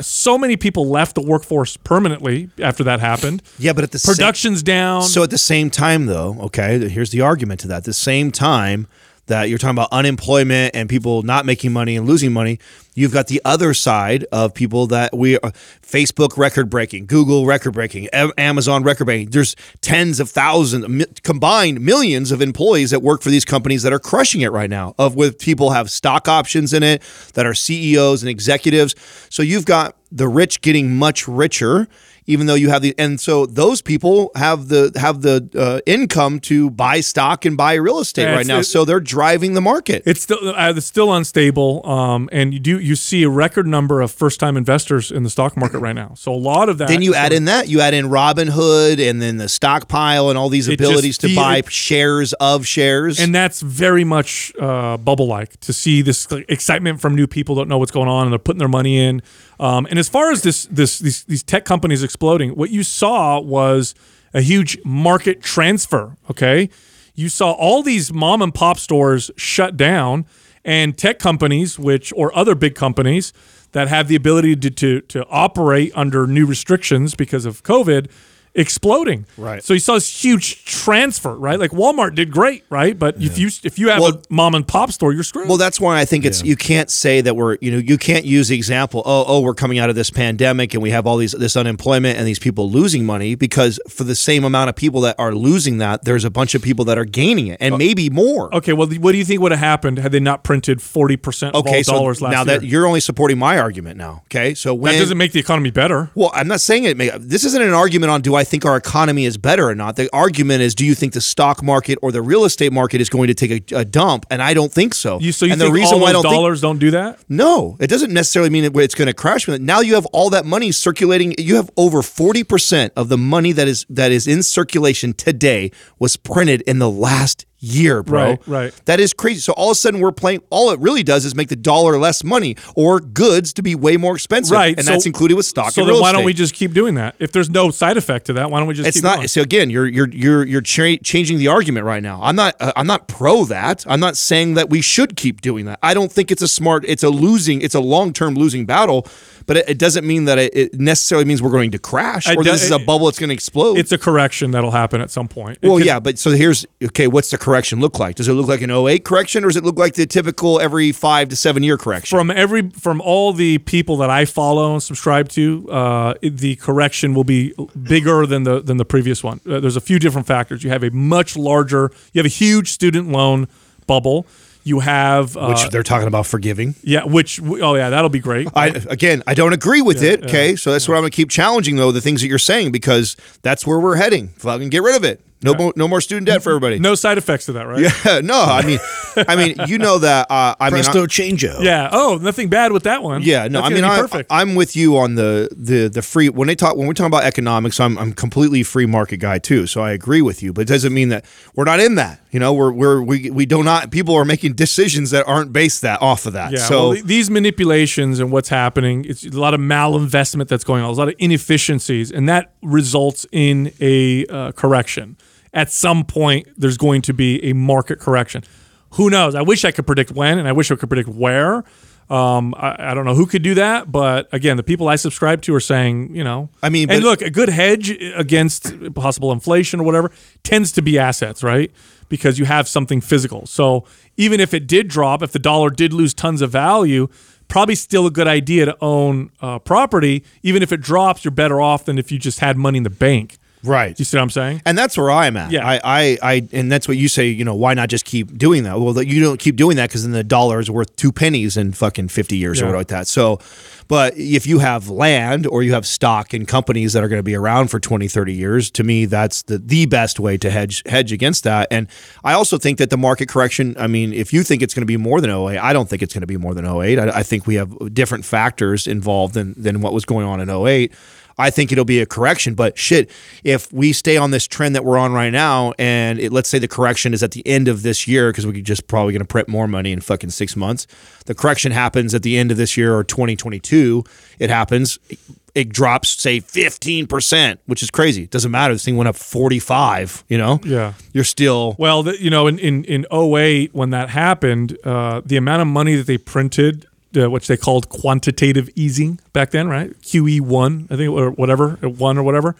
So many people left the workforce permanently after that happened. Yeah, but at the production's same, down. So at the same time, though, okay, here's the argument to that. At the same time that you're talking about unemployment and people not making money and losing money, you've got the other side of people that we are Facebook record breaking, Google record breaking, Amazon record breaking. There's tens of thousands, combined millions of employees that work for these companies that are crushing it right now. Of with people have stock options in it that are CEOs and executives. So you've got the rich getting much richer even though you have the and so those people have the have the uh, income to buy stock and buy real estate yeah, right now. so they're driving the market. It's still uh, it's still unstable, um, and you do you see a record number of first time investors in the stock market right now. So a lot of that. Then you add in that you add in Robinhood and then the stockpile and all these abilities to buy shares of shares, and that's very much uh, bubble like to see this excitement from new people don't know what's going on and they're putting their money in. Um, and as far as this, this, these, these tech companies exploding, what you saw was a huge market transfer. Okay, you saw all these mom and pop stores shut down, and tech companies, which or other big companies that have the ability to to, to operate under new restrictions because of COVID exploding. Right. So you saw this huge transfer, right? Like Walmart did great, right? But yeah. if you if you have well, a mom and pop store, you're screwed. Well, that's why I think it's yeah. you can't say that we're you know you can't use the example oh oh we're coming out of this pandemic and we have all these this unemployment and these people losing money because for the same amount of people that are losing that, there's a bunch of people that are gaining it and oh. maybe more. Okay, well, what do you think would have happened had they not printed forty percent of okay, all so dollars last now year? that you're only supporting my argument now. Okay, so when, that doesn't make the economy better. Well, I'm not saying it. May, this isn't an argument on do I think our economy is better or not. The argument is, do you think the stock market or the real estate market is going to take a, a dump? And I don't think so. You, so you and the reason why dollars think, don't do that? No, it doesn't necessarily mean it's going to crash. Now you have all that money circulating. You have over forty percent of the money that is that is in circulation today was printed in the last year, bro. Right, right. That is crazy. So all of a sudden we're playing. All it really does is make the dollar less money or goods to be way more expensive. Right, and so, that's included with stock. So then why don't we just keep doing that? If there's no side effect to that, why don't we just? It's not. Going? So again, you're you're you're you're cha- changing the argument right now. I'm not uh, I'm not pro that. I'm not saying that we should keep doing that. I don't think it's a smart. It's a losing. It's a long term losing battle but it, it doesn't mean that it, it, necessarily means we're going to crash or this is a bubble that's going to explode. It's a correction that'll happen at some point. well, yeah, but so here's okay. What's the correction look like? Does it look like an 08 correction, or does it look like the typical every five to seven year correction? From every from all the people that I follow and subscribe to, uh, the correction will be bigger than the than the previous one. Uh, there's a few different factors. You have a much larger. You have a huge student loan bubble. You have uh, which they're talking about forgiving. Yeah, which oh yeah, that'll be great. I again, I don't agree with yeah, it. Okay, yeah, so that's yeah. what I'm going to keep challenging though the things that you're saying because that's where we're heading. Fucking get rid of it. No, more, no more student debt for everybody. No side effects to that, right? Yeah, no. I mean, I mean, you know that. Uh, I Presto mean, changeo. Yeah. Oh, nothing bad with that one. Yeah. No. That's I mean, I, perfect. I'm with you on the the the free when they talk when we're talking about economics. I'm I'm completely free market guy too. So I agree with you, but it doesn't mean that we're not in that. You know, we're we're we we do not. People are making decisions that aren't based that off of that. Yeah. So well, these manipulations and what's happening, it's a lot of malinvestment that's going on. A lot of inefficiencies, and that results in a uh, correction at some point there's going to be a market correction. Who knows? I wish I could predict when, and I wish I could predict where. Um, I, I, don't know who could do that, but again, the people I subscribe to are saying, you know, I mean, and look, a good hedge against possible inflation or whatever tends to be assets, right? Because you have something physical. So even if it did drop, if the dollar did lose tons of value, probably still a good idea to own uh, property. Even if it drops, you're better off than if you just had money in the bank. Right. You see what I'm saying? And that's where I'm at. Yeah. I, I, I, and that's what you say. You know, why not just keep doing that? Well, you don't keep doing that because then the dollar is worth two pennies in fucking fifty years Yeah. or whatever like that. So, but if you have land or you have stock in companies that are going to be around for 20, 30 years, to me, that's the the best way to hedge hedge against that. And I also think that the market correction. I mean, if you think it's going to be more than 08, I don't think it's going to be more than 08. I, I think we have different factors involved than than what was going on in 08. I think it'll be a correction. But shit, if we stay on this trend that we're on right now, and it, let's say the correction is at the end of this year, because we're just probably going to print more money in fucking six months. The correction happens at the end of this year or 2022. It happens. It drops, say, 15%, which is crazy. It doesn't matter. This thing went up 45, you know? Yeah. You're still. Well, the, you know, in, in, in 08, when that happened, uh, the amount of money that they printed, uh, which they called quantitative easing back then, right? QE1, I think, or whatever, uh, one or whatever,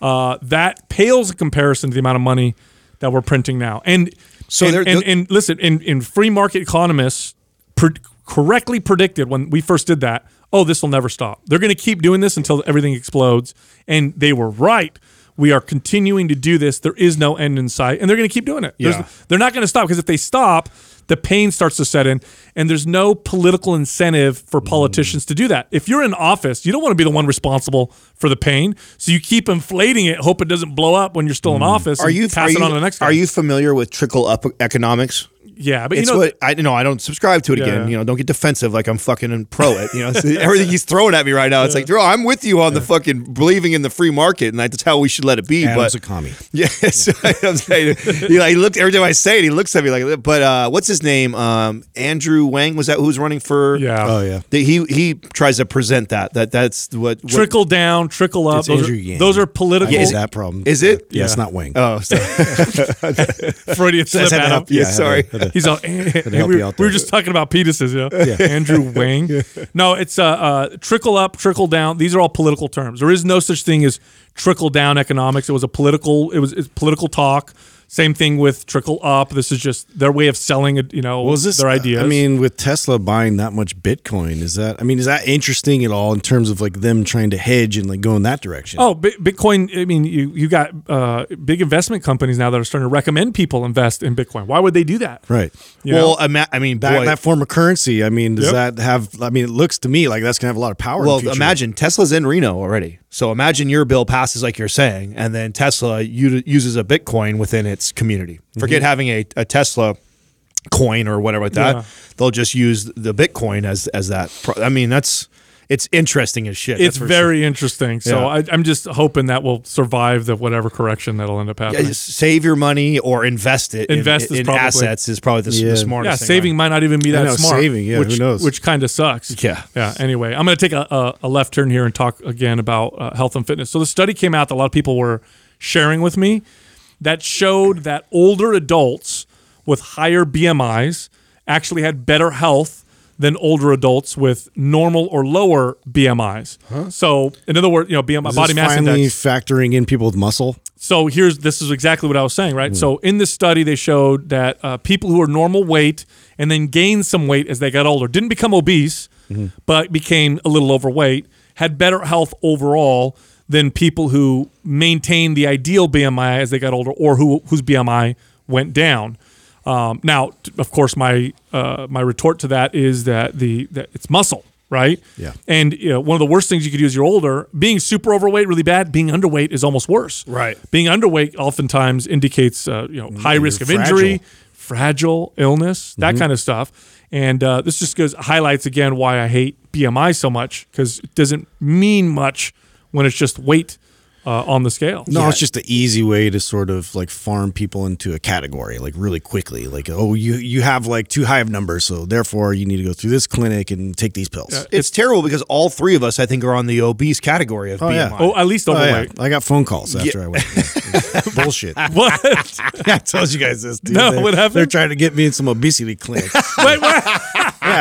uh, that pales in comparison to the amount of money that we're printing now. And So and, and, and listen, in, in free market economists pre- correctly predicted when we first did that, oh, this will never stop. They're going to keep doing this until everything explodes. And they were right. We are continuing to do this. There is no end in sight, and they're going to keep doing it. There's- Yeah. they're not going to stop because if they stop, the pain starts to set in, and there's no political incentive for mm. politicians to do that. If you're in office, you don't want to be the one responsible for the pain, so you keep inflating it, hope it doesn't blow up when you're still in mm. office. Are and you, pass are it you, on to the next guy? Are you familiar with trickle up economics? Yeah, but it's you know, what I know. I don't subscribe to it Yeah. again. You know, don't get defensive like I'm fucking pro it. You know, So everything he's throwing at me right now. It's like, bro, I'm with you on the fucking believing in the free market, and that's how we should let it be. Adam's a but commie. yes, I'm saying, you know, he looked every time I say it, he looks at me like. But uh, what's his name? Um, Andrew Wang was that who's running for? yeah. Oh yeah. The- he he tries to present that that that's what, what trickle down, trickle up. Those Andrew are, Yang. those are political. I had that problem. Is it? Yeah, it's not Wang. Oh, sorry. Freudian slip. had to Adam. help- yeah, had to- sorry. He's all. help we, you out we were there. just talking about penises, yeah. Andrew Wang. No, it's uh, uh, trickle up, trickle down. These are all political terms. There is no such thing as trickle down economics. It was a political. It was it's political talk. Same thing with trickle up. This is just their way of selling it. You know, Was this their ideas. I mean, with Tesla buying that much Bitcoin, is that? I mean, is that interesting at all in terms of like them trying to hedge and like go in that direction? Oh, Bi- Bitcoin. I mean, you you got uh, big investment companies now that are starting to recommend people invest in Bitcoin. Why would they do that? right. You well, know? ima- I mean, That, boy, that form of currency. I mean, does Yep. that have? I mean, it looks to me like that's gonna have a lot of power. in Well, the imagine Tesla's in Reno already. So imagine your bill passes like you're saying, and then Tesla u- uses a Bitcoin within its community. Forget mhm. having a, a Tesla coin or whatever like that. Yeah. They'll just use the Bitcoin as as that. Pro- I mean, that's it's interesting as shit. it's that's for very interesting. So Yeah. I, I'm just hoping that will survive the whatever correction that'll end up happening. Yeah, save your money or invest it. in- Invest is in, probably- assets is probably the, s- Yeah. the smartest. yeah, thing, saving might not even be that know, smart. saving, yeah, which, who knows? Which kind of sucks. Yeah. Yeah. Anyway, I'm going to take a, a, a left turn here and talk again about uh, health and fitness. So the study came out that a lot of people were sharing with me that showed that older adults with higher BMIs actually had better health than older adults with normal or lower BMIs. So, in other words, you know, BMI Is body mass finally index. factoring in people with muscle. So here's this is exactly what I was saying, right? So in this study, they showed that uh, people who are normal weight and then gained some weight as they got older didn't become obese, but became a little overweight, had better health overall than people who maintained the ideal BMI as they got older or who whose BMI went down. Um, now, t- of course, my uh, my retort to that is that the that it's muscle, right? Yeah. And you know, one of the worst things you could do as you're older, being super overweight really bad. Being underweight is almost worse. Right. Being underweight oftentimes indicates uh, you know high risk of fragile. injury, fragile illness, that kind of stuff. And uh, this just goes highlights again why I hate BMI so much because it doesn't mean much when it's just weight uh, on the scale. No, it's just the easy way to sort of like farm people into a category, like really quickly. Like, oh, you you have like too high of numbers, so therefore you need to go through this clinic and take these pills. It's terrible because all three of us, I think, are on the obese category of Oh, BMI. yeah. Oh, at least Oh, yeah. overweight. I got phone calls after I went. Yeah. Bullshit. What? I told you guys this. Dude. No, They're- what happened? They're trying to get me in some obesity clinic. wait, wait.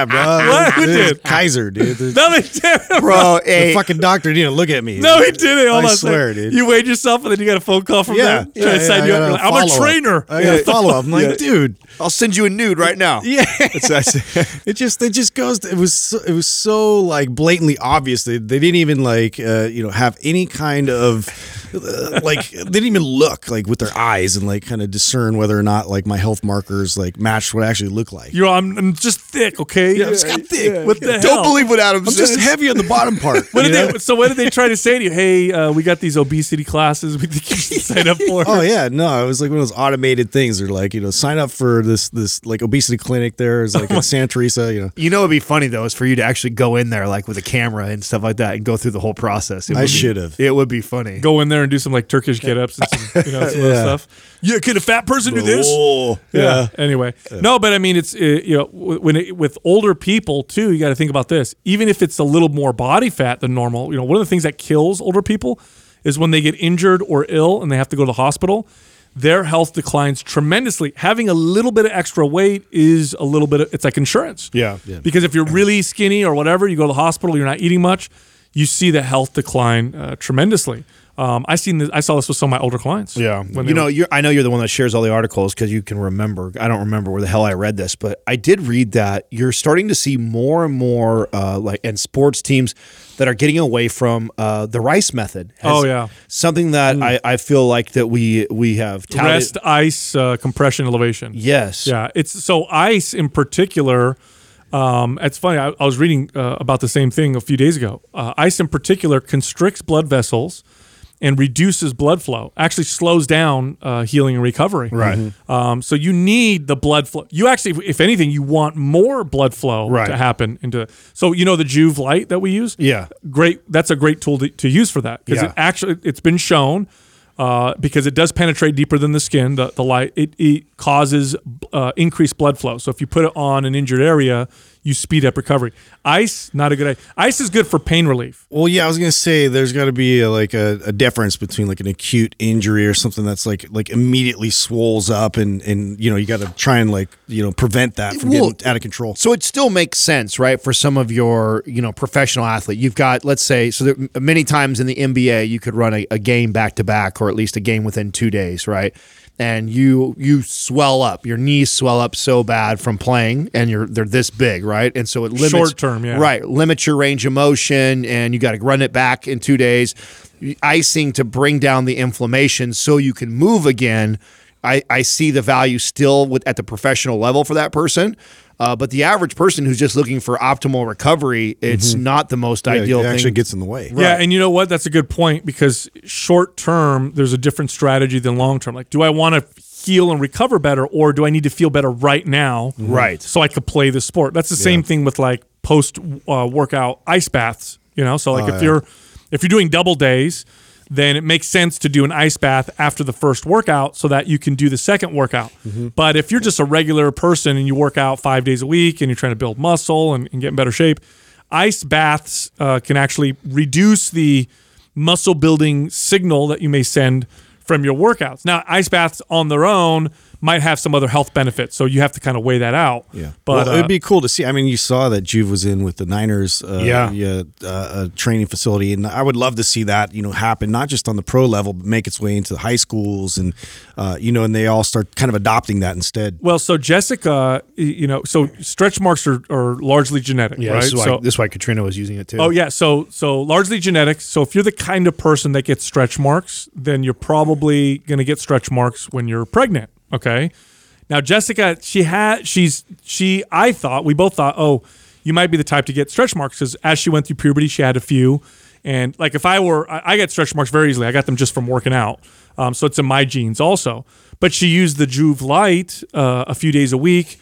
Yeah, yeah, bro. What? Who did? Kaiser, dude. No, they did. Bro, the hey, fucking doctor didn't look at me. No, he didn't. Hold I on a swear, dude. You weighed yourself, and then you got a phone call from yeah, them yeah, trying to yeah, sign I you up. You're a like, I'm a follow-up. trainer. I got a follow up. I'm like, dude. I'll send you a nude right now. Yeah, it just it just goes. It was so, it was so like blatantly obvious. They, they didn't even like uh, you know have any kind of uh, like they didn't even look like with their eyes and like kind of discern whether or not like my health markers like matched what I actually look like. You're, I'm, I'm just thick, okay? Yeah, I just got thick. What the hell? Don't believe what Adam I'm says. just heavy on the bottom part. What did they, so what did they try to say to you? Hey, uh, we got these obesity classes. We think you should sign up for. Oh yeah, no, it was like one of those automated things. They're like, you know, sign up for this this like obesity clinic. There is like in Santa Teresa, you know. You know, it'd be funny though, is for you to actually go in there like with a camera and stuff like that, and go through the whole process. It I would be- should've. It would be funny. Go in there and do some like Turkish get ups and some, you know, some other Yeah. stuff. Yeah, can a fat person do this? Oh, yeah. Anyway, no, but I mean, it's uh, you know, when it, with older people too, you got to think about this. Even if it's a little more body fat than normal, you know, one of the things that kills older people is when they get injured or ill and they have to go to the hospital. Their health declines tremendously. Having a little bit of extra weight is a little bit. Of, it's like insurance. Yeah. Because if you're really skinny or whatever, you go to the hospital, you're not eating much, you see the health decline uh, tremendously. Um, I seen this, I saw this with some of my older clients. Yeah, you know, were- you're, I know you're the one that shares all the articles because you can remember. I don't remember where the hell I read this, but I did read that you're starting to see more and more uh, like and sports teams that are getting away from uh, the rice method. Oh, yeah. something that I, I feel like that we we have touted. rest, ice, uh, compression, elevation. Yes. Yeah, it's so ice in particular. Um, it's funny. I, I was reading uh, about the same thing a few days ago. Uh, ice in particular constricts blood vessels and reduces blood flow. Actually, slows down uh, healing and recovery. Right. Um, so you need the blood flow. You actually, if anything, you want more blood flow Right. to happen into. So you know the Joovv light that we use. Yeah. great. That's a great tool to, to use for that because Yeah. it actually it's been shown uh, because it does penetrate deeper than the skin. The, the light it, it causes uh, increased blood flow. So if you put it on an injured area, you speed up recovery. Ice, not a good idea. Ice is good for pain relief. Well, yeah, I was gonna say there's got to be a, like a, a difference between like an acute injury or something that's like like immediately swells up and and you know you got to try and like you know prevent that from Well, getting out of control. So it still makes sense, right, for some of your, you know, professional athlete. You've got, let's say, so there, many times in the NBA, you could run a, a game back to back, or at least a game within two days, right? And you you swell up, your knees swell up so bad from playing, and you're they're this big, right? And so it limits Short term, yeah. right, limits your range of motion, and you got to run it back in two days. Icing to bring down the inflammation so you can move again. I, I see the value still with, at the professional level for that person. Uh, but the average person who's just looking for optimal recovery, it's not the most Yeah, ideal it thing. actually gets in the way. Yeah, and you know what? That's a good point because short term, there's a different strategy than long term. Like, do I want to heal and recover better, or do I need to feel better right now, Right. So I could play the sport. That's the same thing with like post uh, workout ice baths. You know, so like if you're if you're doing double days, then it makes sense to do an ice bath after the first workout so that you can do the second workout. But if you're just a regular person and you work out five days a week and you're trying to build muscle and, and get in better shape, ice baths uh, can actually reduce the muscle building signal that you may send from your workouts. Now, ice baths on their own might have some other health benefits, so you have to kind of weigh that out. Yeah, but well, uh, it'd be cool to see. I mean, you saw that Joovv was in with the Niners, uh, Yeah. yeah, uh, uh, training facility, and I would love to see that you know happen, not just on the pro level, but make its way into the high schools, and uh, you know, and they all start kind of adopting that instead. Well, so Jessica, you know, so stretch marks are, are largely genetic, yeah, right? this, is why, so, this is why Katrina was using it too. oh yeah, so so largely genetic. So if you're the kind of person that gets stretch marks, then you're probably going to get stretch marks when you're pregnant. Okay. Now Jessica, she had she's she I thought we both thought, oh, you might be the type to get stretch marks because as she went through puberty, she had a few. And like if I were, I, I get stretch marks very easily. I got them just from working out. Um, so it's in my genes also. But she used the Joovv Light uh, a few days a week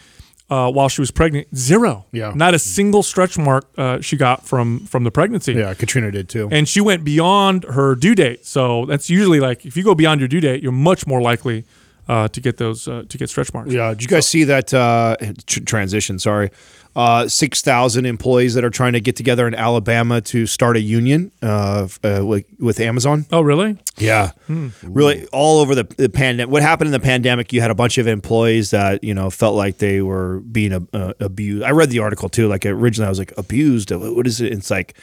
uh, while she was pregnant. Zero. Yeah. Not a single stretch mark uh, she got from from the pregnancy. yeah, Katrina did too. And she went beyond her due date. So that's usually like if you go beyond your due date, you're much more likely uh, to get those uh, to get stretch marks. Yeah, did you guys see that uh, tr- transition? Sorry, uh, six thousand employees that are trying to get together in Alabama to start a union uh, uh, with, with Amazon. Oh, really? Yeah, really, all over the, the pandemic. What happened in the pandemic? You had a bunch of employees that you know felt like they were being abused. I read the article too. Like originally, I was like abused. What is it? It's like.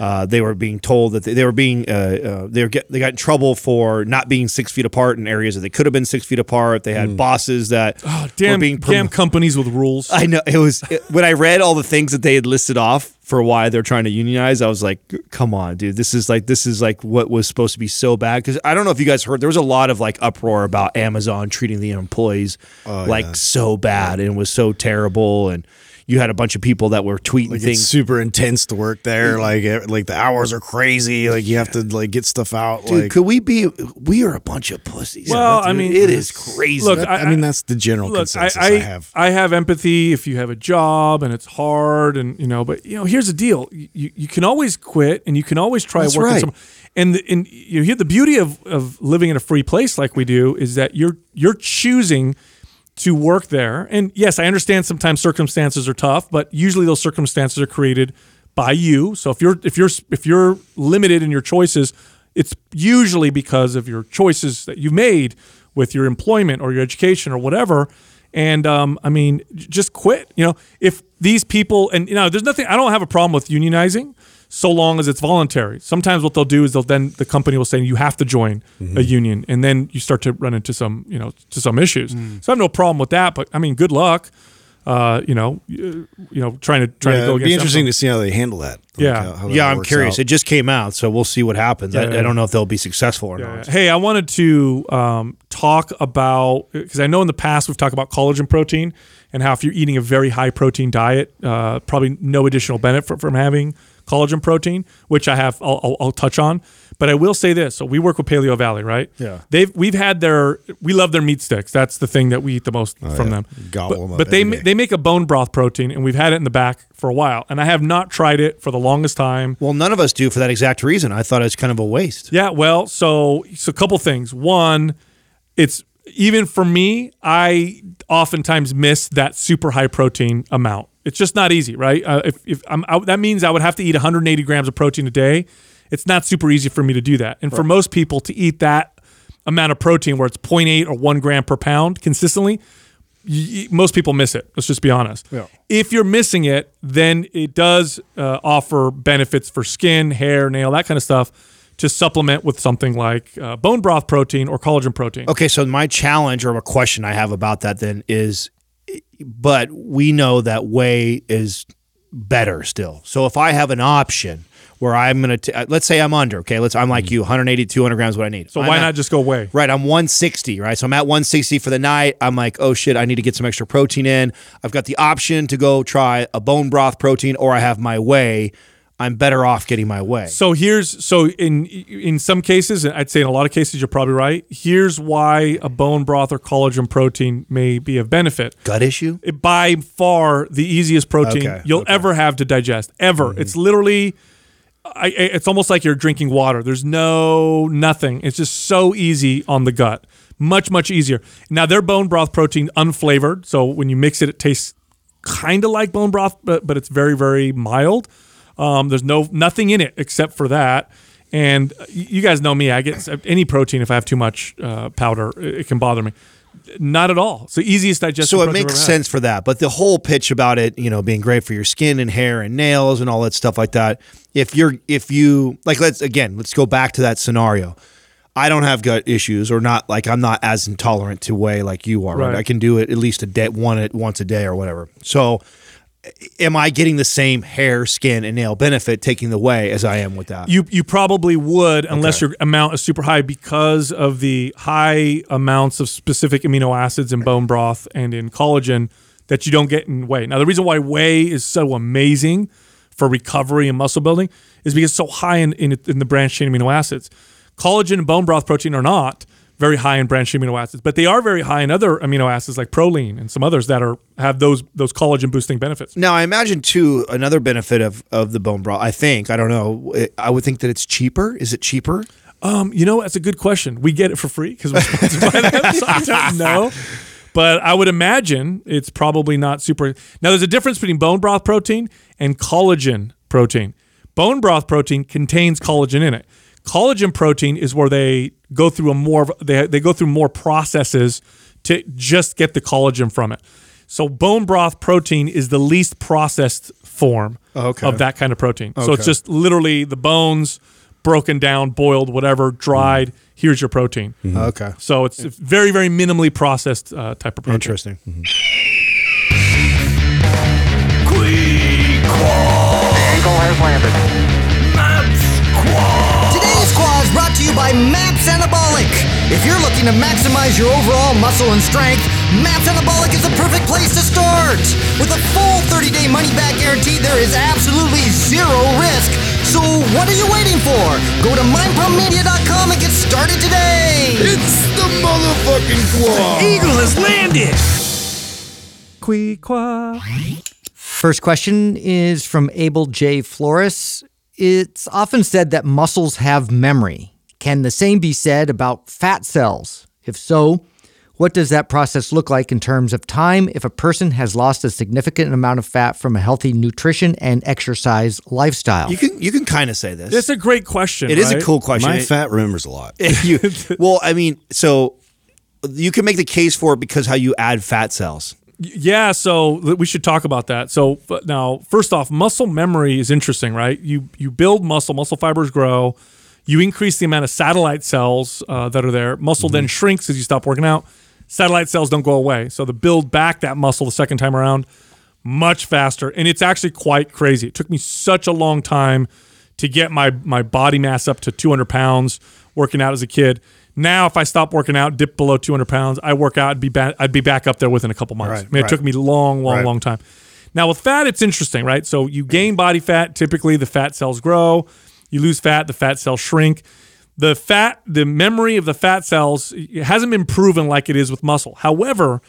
Uh, they were being told that they, they were being uh, uh, they were get, they got in trouble for not being six feet apart in areas that they could have been six feet apart. They had bosses that Oh, were damn, being damn companies with rules. I know it was it- when I read all the things that they had listed off for why they're trying to unionize. I was like, come on, dude, this is like this is like what was supposed to be so bad. Because I don't know if you guys heard, there was a lot of like uproar about Amazon treating the employees like so bad and it was so terrible, and you had a bunch of people that were tweeting Like it's things. super intense to work there. Like like the hours are crazy. Like you have to like get stuff out. Dude, like could we be? We are a bunch of pussies. Well, dude. I mean, it is crazy. Look, That- I- I, mean that's the general Look, I, consensus I, I, have. I have empathy if you have a job and it's hard and you know, but you know, here's the deal: you, you can always quit and you can always try That's working right. somewhere. And the, and you hear the beauty of of living in a free place like we do is that you're you're choosing to work there. And yes, I understand sometimes circumstances are tough, but usually those circumstances are created by you. So if you're if you're if you're limited in your choices, it's usually because of your choices that you've made with your employment or your education or whatever. And um, I mean, just quit. You know, if these people and you know, there's nothing. I don't have a problem with unionizing so long as it's voluntary. Sometimes what they'll do is they'll then the company will say you have to join a union, and then you start to run into some you know to some issues. So I have no problem with that. But I mean, good luck. Uh, you know, you, you know, trying to trying yeah, to go it'd be interesting them. to see how they handle that. Like, Yeah. how- how that yeah, I'm curious. out. It just came out, so we'll see what happens. I, Yeah, yeah. I don't know if they'll be successful or Yeah, not. yeah. Hey, I wanted to um, talk about because I know in the past we've talked about collagen protein and how if you're eating a very high protein diet, uh, probably no additional benefit from having collagen protein, which I have. I'll, I'll, I'll touch on, but I will say this: so we work with Paleovalley, right? Yeah. They've we've had their we love their meat sticks. That's the thing that we eat the most oh, from yeah. them. Gobble but, 'em up but they day. they make a bone broth protein, and we've had it in the back for a while, and I have not tried it for the longest time. Well, none of us do for that exact reason. I thought it was kind of a waste. Yeah, well, so so a couple things. One, it's even for me, I oftentimes miss that super high protein amount. It's just not easy, right? Uh, if if I'm out, that means I would have to eat 180 grams of protein a day. It's not super easy for me to do that. And for most people to eat that amount of protein, where it's 0.8 or one gram per pound consistently, most people miss it. Let's just be honest. Yeah. If you're missing it, then it does uh, offer benefits for skin, hair, nail, that kind of stuff to supplement with something like uh, bone broth protein or collagen protein. Okay, so my challenge or a question I have about that then is, but we know that way is better still. So if I have an option where I'm gonna, uh, let's say I'm under, okay, let's I'm like you, 180, 200 grams, what I need. So I'm why at- not just go away? Right, I'm 160, right? So I'm at 160 for the night. I'm like, oh shit, I need to get some extra protein in. I've got the option to go try a bone broth protein, or I have my whey. I'm better off getting my way. So here's so in in some cases, and I'd say in a lot of cases, you're probably right. Here's why a bone broth or collagen protein may be of benefit. Gut issue? It- by far the easiest protein Okay, you'll okay. ever have to digest ever. Mm-hmm. It's literally I, I- it's almost like you're drinking water. There's no nothing. It's just so easy on the gut. Much much easier. Now their bone broth protein unflavored, so when you mix it it tastes kind of like bone broth but but it's very very mild. Um, there's no nothing in it except for that. And you guys know me. I get any protein if I have too much uh, powder, it can bother me. Not at all. The easiest digestion. So it makes sense for that. But the whole pitch about it, you know, being great for your skin and hair and nails and all that stuff like that. If you're, if you, like, let's, again, let's go back to that scenario. I don't have gut issues or not, like, I'm not as intolerant to whey like you are, right? Right. I can do it at least a day, one at once a day or whatever. So am I getting the same hair, skin, and nail benefit taking the whey as I am with that? You you probably would unless your amount is super high because of the high amounts of specific amino acids in bone broth and in collagen that you don't get in whey. Now the reason why whey is so amazing for recovery and muscle building is because it's so high in, in, in the branched chain amino acids. Collagen and bone broth protein are not very high in branched amino acids, but they are very high in other amino acids like proline and some others that are have those those collagen boosting benefits. Now, I imagine too another benefit of of the bone broth. I think I don't know. I would think that it's cheaper. Is it cheaper? Um, you know, that's a good question. We get it for free because we're sponsored by them, so I don't know. But I would imagine it's probably not super. Now, there's a difference between bone broth protein and collagen protein. Bone broth protein contains collagen in it. Collagen protein is where they go through a more they they go through more processes to just get the collagen from it. So bone broth protein is the least processed form Okay. of that kind of protein. So it's just literally the bones broken down, boiled, whatever, dried. Here's your protein. Okay. So it's very, very minimally processed uh, type of protein. Interesting. Today's squad is brought to you by MAPS Anabolic. If you're looking to maximize your overall muscle and strength, MAPS Anabolic is the perfect place to start. With a full 30-day money-back guarantee, there is absolutely zero risk. So what are you waiting for? Go to mindpumpmedia.com and get started today. It's the motherfucking quad. Eagle has landed. Qui-qua. First question is from Abel J. Flores. It's often said that muscles have memory. Can the same be said about fat cells? If so, what does that process look like in terms of time if a person has lost a significant amount of fat from a healthy nutrition and exercise lifestyle? You can you can kind of say this. That's a great question. it is a cool question. My It- fat remembers a lot. you, well, I mean, so you can make the case for it because how you add fat cells. Yeah, so we should talk about that. So now, first off, muscle memory is interesting, right? You you build muscle, muscle fibers grow, you increase the amount of satellite cells uh, that are there. Muscle then shrinks as you stop working out. Satellite cells don't go away, so to build back that muscle the second time around, much faster, and it's actually quite crazy. It took me such a long time to get my my body mass up to 200 pounds working out as a kid. Now, if I stop working out, dip below 200 pounds, I work out, I'd be back, I'd be back up there within a couple months. Right, I mean, it right. took me long, long, Right. long time. Now with fat, it's interesting, right? So you gain body fat. Typically, the fat cells grow. You lose fat, the fat cells shrink. The fat, the memory of the fat cells, it hasn't been proven like it is with muscle. However,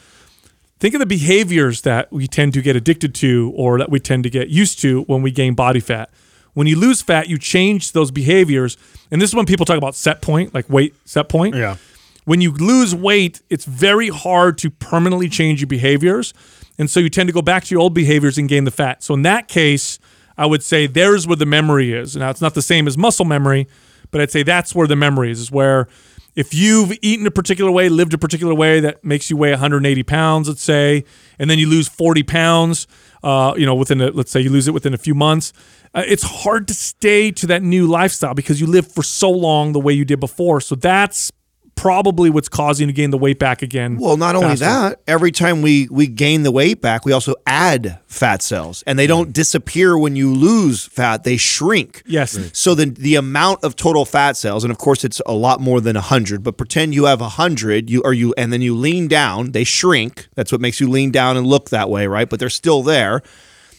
think of the behaviors that we tend to get addicted to or that we tend to get used to when we gain body fat. When you lose fat, you change those behaviors. And this is when people talk about set point, like weight set point. Yeah. When you lose weight, it's very hard to permanently change your behaviors. And so you tend to go back to your old behaviors and gain the fat. So in that case, I would say there's where the memory is. Now, it's not the same as muscle memory, but I'd say that's where the memory is, is where if you've eaten a particular way, lived a particular way that makes you weigh 180 pounds, let's say, and then you lose 40 pounds, uh, you know, within a, let's say you lose it within a few months, uh, it's hard to stay to that new lifestyle because you lived for so long the way you did before. So that's probably what's causing you to gain the weight back again. Well, not only faster. that, every time we we gain the weight back, we also add fat cells, and they don't disappear when you lose fat; they shrink. Yes. So the the amount of total fat cells, and of course it's a lot more than hundred. But pretend you have hundred, you or you, and then you lean down, they shrink. That's what makes you lean down and look that way, right? But they're still there.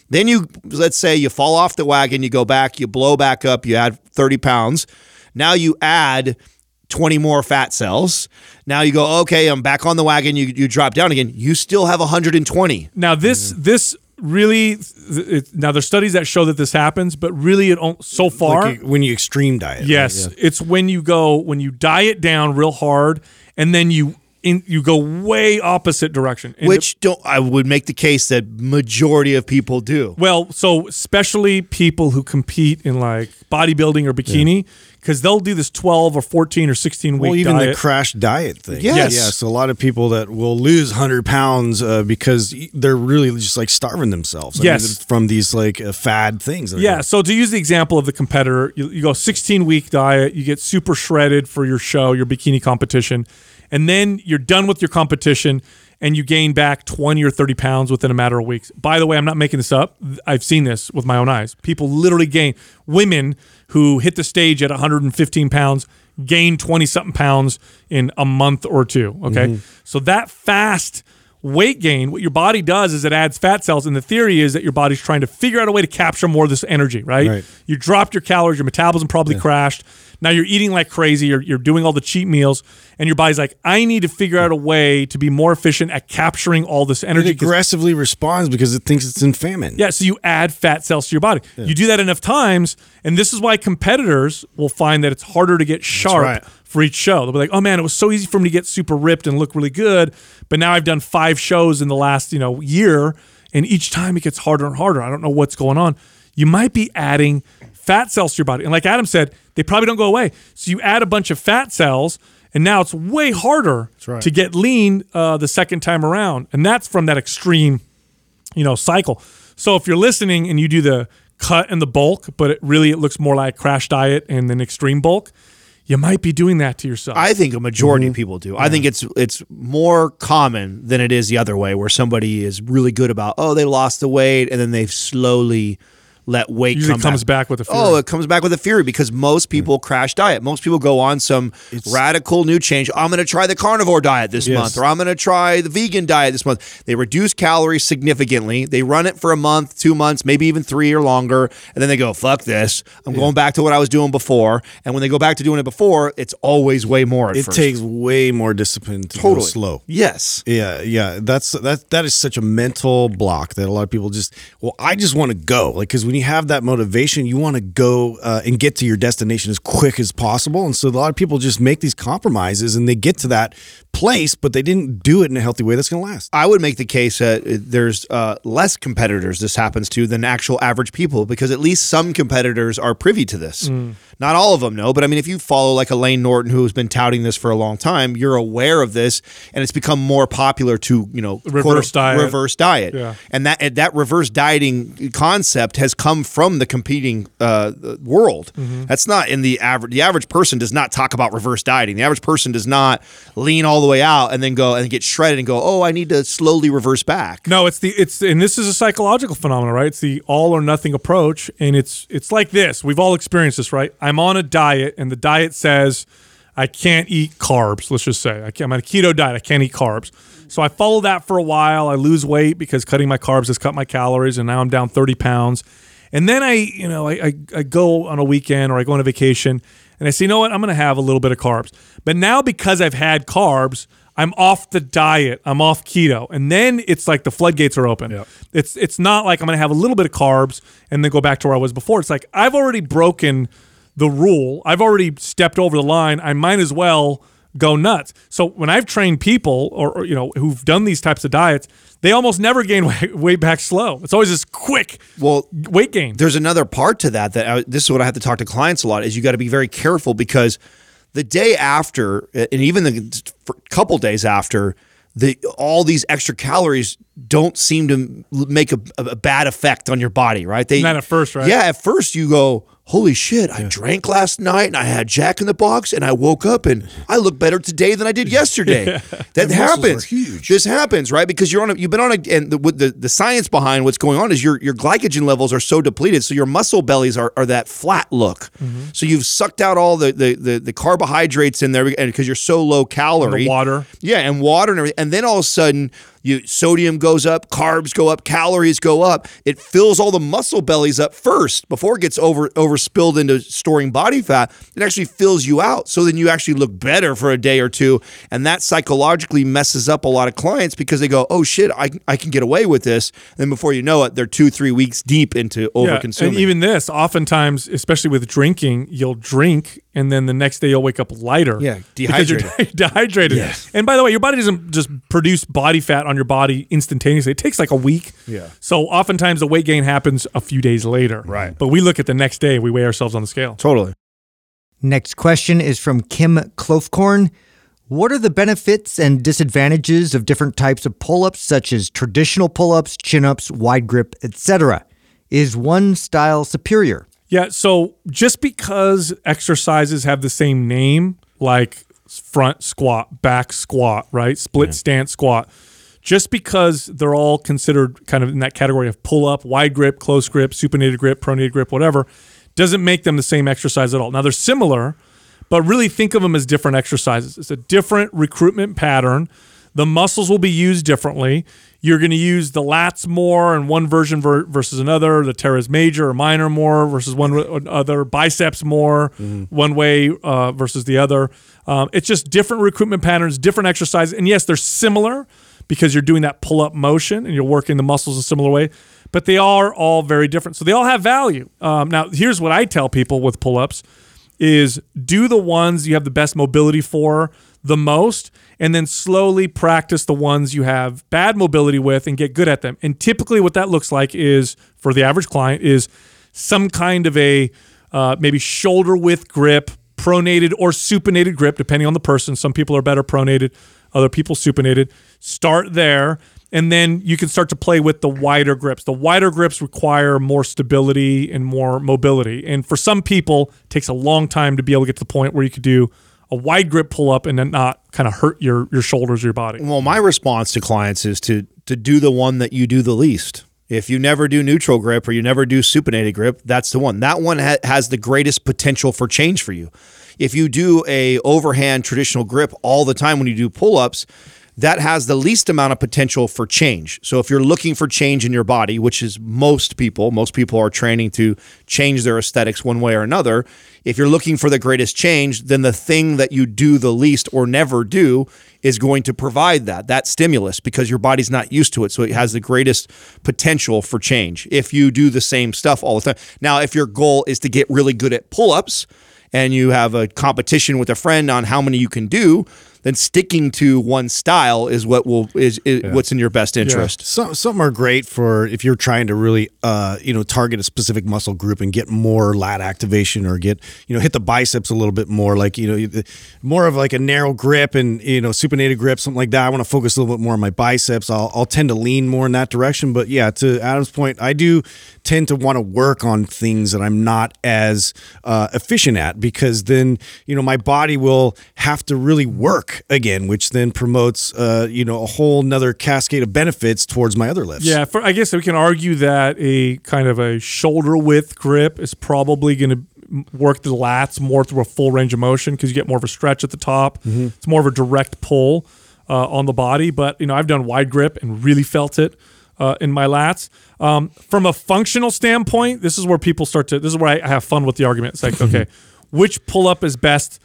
Then you let's say you fall off the wagon, you go back, you blow back up, you add thirty pounds. Now you add 20 more fat cells. Now you go, okay, I'm back on the wagon. You, you drop down again. You still have 120. Now this mm-hmm. this really it, now there's studies that show that this happens, but really it on- so far Like when you extreme diet. right? yes, Yeah. it's when you go when you diet down real hard and then you in, you go way opposite direction. And Which don't I would make the case that majority of people do. Well, so especially people who compete in like bodybuilding or bikini, because they'll do this 12 or 14 or 16 week Well, even diet. the crash diet thing. Yes. Yeah. So a lot of people that will lose 100 pounds uh, because they're really just like starving themselves. I mean, Yes. from these like uh, fad things. yeah. going- So to use the example of the competitor, you, you go 16 week diet, you get super shredded for your show, your bikini competition, and then you're done with your competition and you gain back 20 or 30 pounds within a matter of weeks. By the way, I'm not making this up. I've seen this with my own eyes. People literally gain, women who hit the stage at 115 pounds gain 20 something pounds in a month or two. Okay. Mm-hmm. So that fast weight gain, what your body does is it adds fat cells. And the theory is that your body's trying to figure out a way to capture more of this energy, right? Right. You dropped your calories, your metabolism probably crashed. Now you're eating like crazy. You're, you're doing all the cheat meals, and your body's like, I need to figure out a way to be more efficient at capturing all this energy. It aggressively responds because it thinks it's in famine. yeah, so you add fat cells to your body. You do that enough times, and this is why competitors will find that it's harder to get sharp right. for each show. They'll be like, "Oh man, it was so easy for me to get super ripped and look really good, but now I've done five shows in the last you know year, and each time it gets harder and harder. I don't know what's going on. You might be adding fat cells to your body, and like Adam said, they probably don't go away. So you add a bunch of fat cells." And now it's way harder right. to get lean uh, the second time around, and that's from that extreme you know cycle so if you're listening and you do the cut and the bulk but it really it looks more like crash diet and then extreme bulk you might be doing that to yourself I think a majority Mm-hmm. of people do. I think it's it's more common than it is the other way, where somebody is really good about oh they lost the weight and then they've slowly let weight Usually come comes back with a Oh, fury. it comes back with a fury because most hmm. people crash diet. Most people go on some radical new change. I'm going to try the carnivore diet this Yes. month, or I'm going to try the vegan diet this month. They reduce calories significantly. They run it for a month, two months, maybe even three or longer, and then they go, "Fuck this! I'm going back to what I was doing before." And when they go back to doing it before, it's always way more. At It first. takes way more discipline to totally go slow. Yes. Yeah, yeah, that's that. That is such a mental block that a lot of people just. Well, I just want to go, like, because when you have that motivation, you want to go uh, and get to your destination as quick as possible, and so a lot of people just make these compromises and they get to that place, but they didn't do it in a healthy way that's going to last. I would make the case that uh, there's uh, less competitors this happens to than actual average people because at least some competitors are privy to this. Not all of them know, but I mean, if you follow like Layne Norton who's been touting this for a long time, you're aware of this, and it's become more popular to you know Reverse quote, diet. reverse diet, Yeah. and that and that reverse dieting concept has come from the competing uh, world. Mm-hmm. That's not in the average. The average person does not talk about reverse dieting. The average person does not lean all the way out and then go and get shredded and go, oh, I need to slowly reverse back. No, it's the it's and this is a psychological phenomenon, right? It's the all or nothing approach, and it's it's like this. We've all experienced this, right? I'm on a diet, and the diet says I can't eat carbs. Let's just say I can't, I'm on a keto diet. I can't eat carbs. So I follow that for a while. I lose weight because cutting my carbs has cut my calories, and now I'm down 30 pounds. And then I, you know, I, I, I go on a weekend or I go on a vacation, and I say, you know what? I'm going to have a little bit of carbs. But now because I've had carbs, I'm off the diet. I'm off keto, and then it's like the floodgates are open. It's it's not like I'm going to have a little bit of carbs and then go back to where I was before. It's like I've already broken the rule. I've already stepped over the line. I might as well go nuts. So when I've trained people or, or, you know who've done these types of diets, they almost never gain weight, weight back slow. It's always this quick Well, weight gain. there's another part to that that I, this is what I have to talk to clients a lot is you got to be very careful because the day after and even the couple days after the all these extra calories don't seem to make a, a bad effect on your body right they Not at first, right? yeah at first you go holy shit i drank last night and i had jack in the box and i woke up and i look better today than i did yesterday. That muscles happens. huge. this happens right? Because you're on a you've been on a and the, the the science behind what's going on is your your glycogen levels are so depleted so your muscle bellies are, are that flat look. Mm-hmm. so you've sucked out all the the the, the carbohydrates in there because you're so low calorie. Water. yeah and water and everything. And then all of a sudden you sodium goes up carbs go up calories go up. It fills all the muscle bellies up first before it gets over over spilled into storing body fat. It actually fills you out so then you actually look better for a day or two and that psychologically messes up a lot of clients because they go oh shit i, I can get away with this. And then before you know it they're two three weeks deep into over consuming And even this, oftentimes, especially with drinking, you'll drink and then the next day you'll wake up lighter. Yeah, because you're dehydrated. And by the way, your body doesn't just produce body fat on your body instantaneously. It takes like a week. Yeah. So oftentimes the weight gain happens a few days later. Right. But we look at the next day, we weigh ourselves on the scale. totally Next question is from Kim Klofkorn. What are the benefits and disadvantages of different types of pull-ups such as traditional pull-ups, chin-ups, wide grip, etc.? Is one style superior? Yeah. So just because exercises have the same name, like front squat, back squat, right? Split stance squat, just because they're all considered kind of in that category of pull up, wide grip, close grip, supinated grip, pronated grip, whatever, doesn't make them the same exercise at all. Now they're similar, but really think of them as different exercises. It's a different recruitment pattern The muscles will be used differently. You're going to use the lats more in one version ver- versus another, the teres major or minor more versus one other, biceps more one way uh, versus the other. Um, it's just different recruitment patterns, different exercises. And yes, they're similar because you're doing that pull up motion and you're working the muscles a similar way, but they are all very different. So they all have value. Um, now, here's what I tell people with pull ups is do the ones you have the best mobility for the most and then slowly practice the ones you have bad mobility with and get good at them. And typically what that looks like is for the average client is some kind of a uh, maybe shoulder width grip, pronated or supinated grip depending on the person. Some people are better pronated, other people supinated. Start there and then you can start to play with the wider grips. The wider grips require more stability and more mobility. And for some people, it takes a long time to be able to get to the point where you could do a wide grip pull up and then not kind of hurt your your shoulders or your body. Well, my response to clients is to to do the one that you do the least. If you never do neutral grip or you never do supinated grip, that's the one. That one ha- has the greatest potential for change for you. If you do a overhand traditional grip all the time when you do pull-ups, that has the least amount of potential for change. So if you're looking for change in your body, which is most people, most people are training to change their aesthetics one way or another. If you're looking for the greatest change, then the thing that you do the least or never do is going to provide that that stimulus because your body's not used to it. So it has the greatest potential for change if you do the same stuff all the time. Now, if your goal is to get really good at pull-ups and you have a competition with a friend on how many you can do, then sticking to one style is what will is, is what's in your best interest. Some some are great for if you're trying to really uh you know target a specific muscle group and get more lat activation or get you know hit the biceps a little bit more like you know more of like a narrow grip and you know supinated grip something like that. I want to focus a little bit more on my biceps. I'll I'll tend to lean more in that direction. But yeah, to Adam's point, I do tend to want to work on things that I'm not as uh, efficient at because then you know my body will have to really work again, which then promotes uh, you know a whole nother cascade of benefits towards my other lifts. Yeah, for, I guess we can argue that a kind of a shoulder width grip is probably going to work the lats more through a full range of motion because you get more of a stretch at the top. It's more of a direct pull uh, on the body. But you know, I've done wide grip and really felt it uh, in my lats. Um, from a functional standpoint, this is where people start to. This is where I have fun with the argument. It's like, okay, which pull up is best?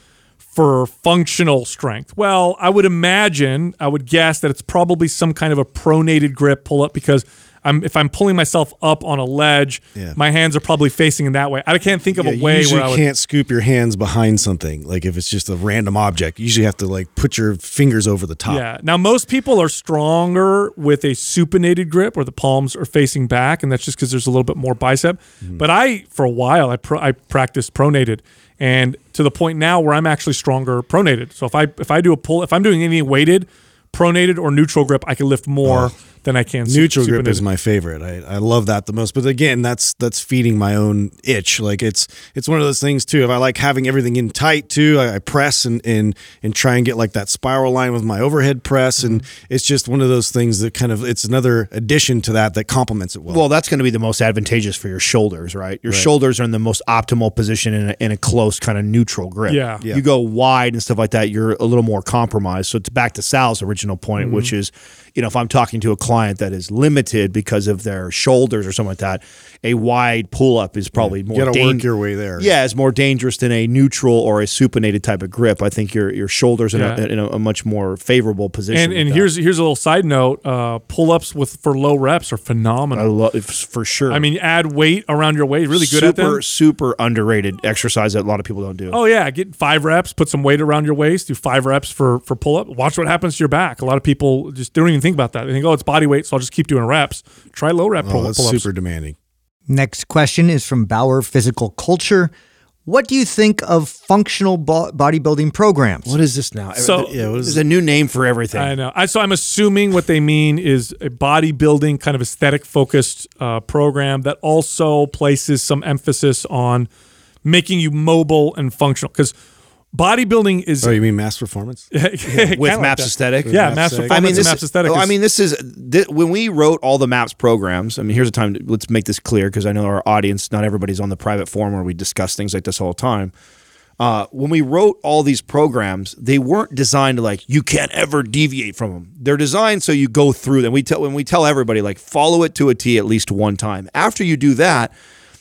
for functional strength? Well, I would imagine, I would guess that it's probably some kind of a pronated grip pull up because I'm if I'm pulling myself up on a ledge, Yeah. my hands are probably facing in that way. I can't think of Yeah, a way where I would. can't scoop your hands behind something. Like if it's just a random object, you usually have to like put your fingers over the top. Yeah. Now, most people are stronger with a supinated grip where the palms are facing back, and that's just because there's a little bit more bicep. Mm-hmm. But I, for a while, I, pro- I practiced pronated, and to the point now where I'm actually stronger pronated. So if I if I do a pull, if I'm doing anything weighted, pronated or neutral grip, I can lift more than I can. su- Oh. Neutral grip is my favorite. I, I love that the most. But again, that's that's feeding my own itch. Like it's it's one of those things too. If I like having everything in tight too, I, I press and, and and try and get like that spiral line with my overhead press, and Mm-hmm. it's just one of those things that kind of it's another addition to that that complements it well. Well, that's going to be the most advantageous for your shoulders, right? Your shoulders are in the most optimal position in a, in a close kind of neutral grip. Yeah. Yeah. You go wide and stuff like that, you're a little more compromised. So it's back to Sal's original point, Mm-hmm. which is, you know, if I'm talking to a client that is limited because of their shoulders or something like that, a wide pull up is probably more you got to dan- work your way there. Yeah, it's more dangerous than a neutral or a supinated type of grip. I think your your shoulders in, Yeah. a, in a, a much more favorable position. And and here's here's a little side note: uh, pull ups with for low reps are phenomenal. I phenomenal. love for sure. I mean, add weight around your waist, really good super at them. super underrated exercise that a lot of people don't do. Oh yeah, get five reps, put some weight around your waist, do five reps for for pull up. Watch what happens to your back. A lot of people just don't even think about that. They think, oh, it's body weight, so I'll just keep doing reps. Try low rep Oh, pull that's ups. super demanding. Next question is from Bauer Physical Culture. What do you think of functional bo- bodybuilding programs? What is this now? So- yeah, there's a new name for everything. I know. I, so I'm assuming what they mean is a bodybuilding kind of aesthetic focused uh, program that also places some emphasis on making you mobile and functional because bodybuilding is Oh, you mean Maps Performance? with kinda like Maps that. Aesthetic. Yeah, Maps Maps Performance I mean, and this, Maps Aesthetic. oh, I is- mean, this is thi- when we wrote all the Maps programs. I mean, here's a time. To, let's make this clear because I know our audience. Not everybody's on the private forum where we discuss things like this all the time. uh, when we wrote all these programs, they weren't designed to like you can't ever deviate from them. They're designed so you go through them. We tell when we tell everybody like follow it to a T at least one time. After you do that,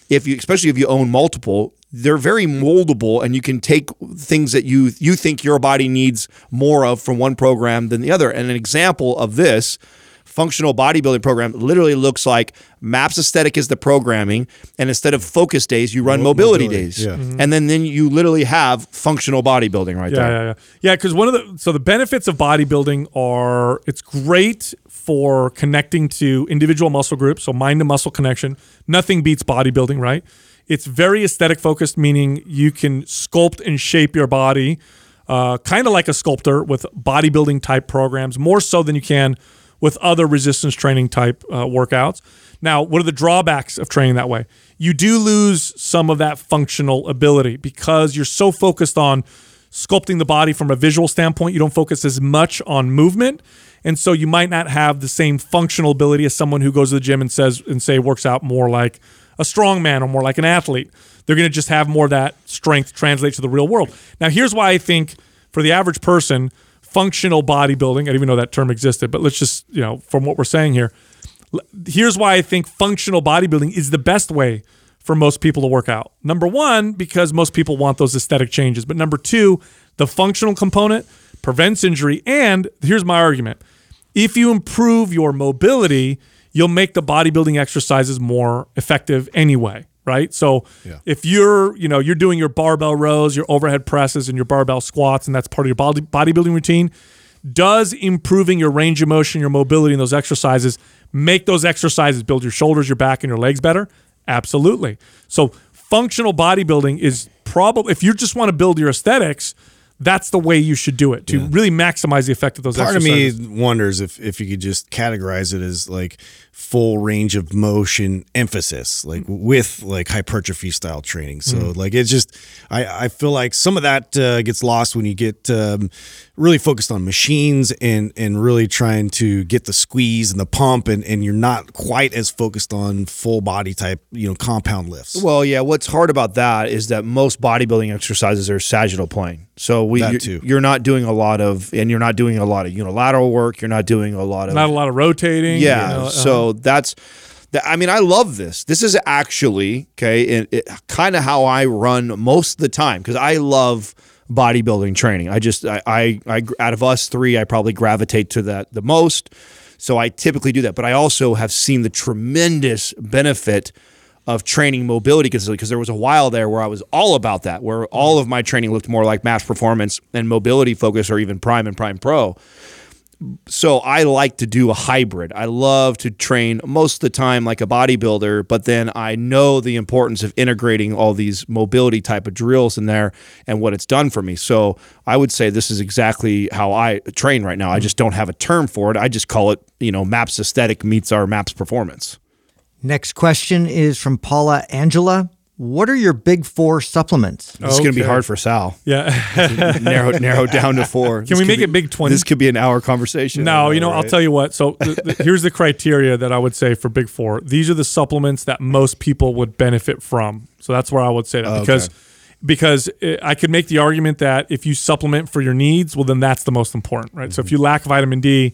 if you especially if you own multiple, they're very moldable and you can take things that you you think your body needs more of from one program than the other. And an example of this functional bodybuilding program literally looks like maps aesthetic is the programming and instead of focus days you run Mo- mobility, mobility, days yeah. Mm-hmm. and then then you literally have functional bodybuilding right Yeah, there yeah, yeah. Yeah, because one of the so the benefits of bodybuilding are it's great for connecting to individual muscle groups, so mind to muscle connection. Nothing beats bodybuilding, right? It's very aesthetic focused, meaning you can sculpt and shape your body, uh, kind of like a sculptor with bodybuilding type programs, more so than you can with other resistance training type uh, workouts. Now, what are the drawbacks of training that way? You do lose some of that functional ability because you're so focused on sculpting the body from a visual standpoint. You don't focus as much on movement. And so you might not have the same functional ability as someone who goes to the gym and says and say works out more like a strong man or more like an athlete. They're going to just have more of that strength translate to the real world. Now, here's why I think for the average person, functional bodybuilding, I didn't even know that term existed, but let's just, you know, from what we're saying here, here's why I think functional bodybuilding is the best way for most people to work out. Number one, because most people want those aesthetic changes. But number two, the functional component prevents injury. And here's my argument if you improve your mobility, you'll make the bodybuilding exercises more effective anyway. Right. So if you're, you know, you're doing your barbell rows, your overhead presses, and your barbell squats, and that's part of your body bodybuilding routine, does improving your range of motion, your mobility in those exercises make those exercises build your shoulders, your back, and your legs better? Absolutely. So functional bodybuilding is probably if you just want to build your aesthetics, that's the way you should do it to really maximize the effect of those Part of me wonders if if you could just categorize it as like full range of motion emphasis, like with like hypertrophy style training. So Mm. like it's just I I feel like some of that uh, gets lost when you get um, really focused on machines and and really trying to get the squeeze and the pump and and you're not quite as focused on full body type you know compound lifts. Well, yeah. What's hard about that is that most bodybuilding exercises are sagittal plane. So we, That you're, too. you're not doing a lot of, and you're not doing a lot of unilateral work. You're not doing a lot of, Not a lot of rotating. yeah. you know, so uh-huh. that's, that, I mean, I love this. This is actually okay, it, it, kind of how I run most of the time because I love bodybuilding training. I just, I, I, I, out of us three, I probably gravitate to that the most. So I typically do that, but I also have seen the tremendous benefit of training mobility consistently because there was a while there where I was all about that, where all of my training looked more like MAPS Performance and mobility focus or even prime and prime pro. So I like to do a hybrid. I love to train most of the time like a bodybuilder, but then I know the importance of integrating all these mobility type of drills in there and what it's done for me. So I would say this is exactly how I train right now. I mm-hmm. just don't have a term for it. I just call it, you know, MAPS aesthetic meets our MAPS performance. Next question is from Paula Angela. What are your big four supplements? This is going to be hard for Sal. yeah. narrow narrow down to four. Can we make it big 20? This could be an hour conversation. No, you know, I'll tell you what. So th- th- here's the criteria that I would say for Big Four. These are the supplements that most people would benefit from. So that's where I would say that because because uh, I could make the argument that if you supplement for your needs, well, then that's the most important, right? So if you lack vitamin D,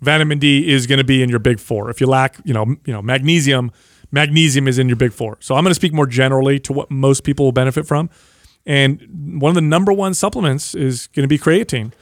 vitamin D is going to be in your Big Four. If you lack, you know, you know, magnesium, magnesium is in your Big Four. So I'm going to speak more generally to what most people will benefit from. And one of the number one supplements is going to be creatine.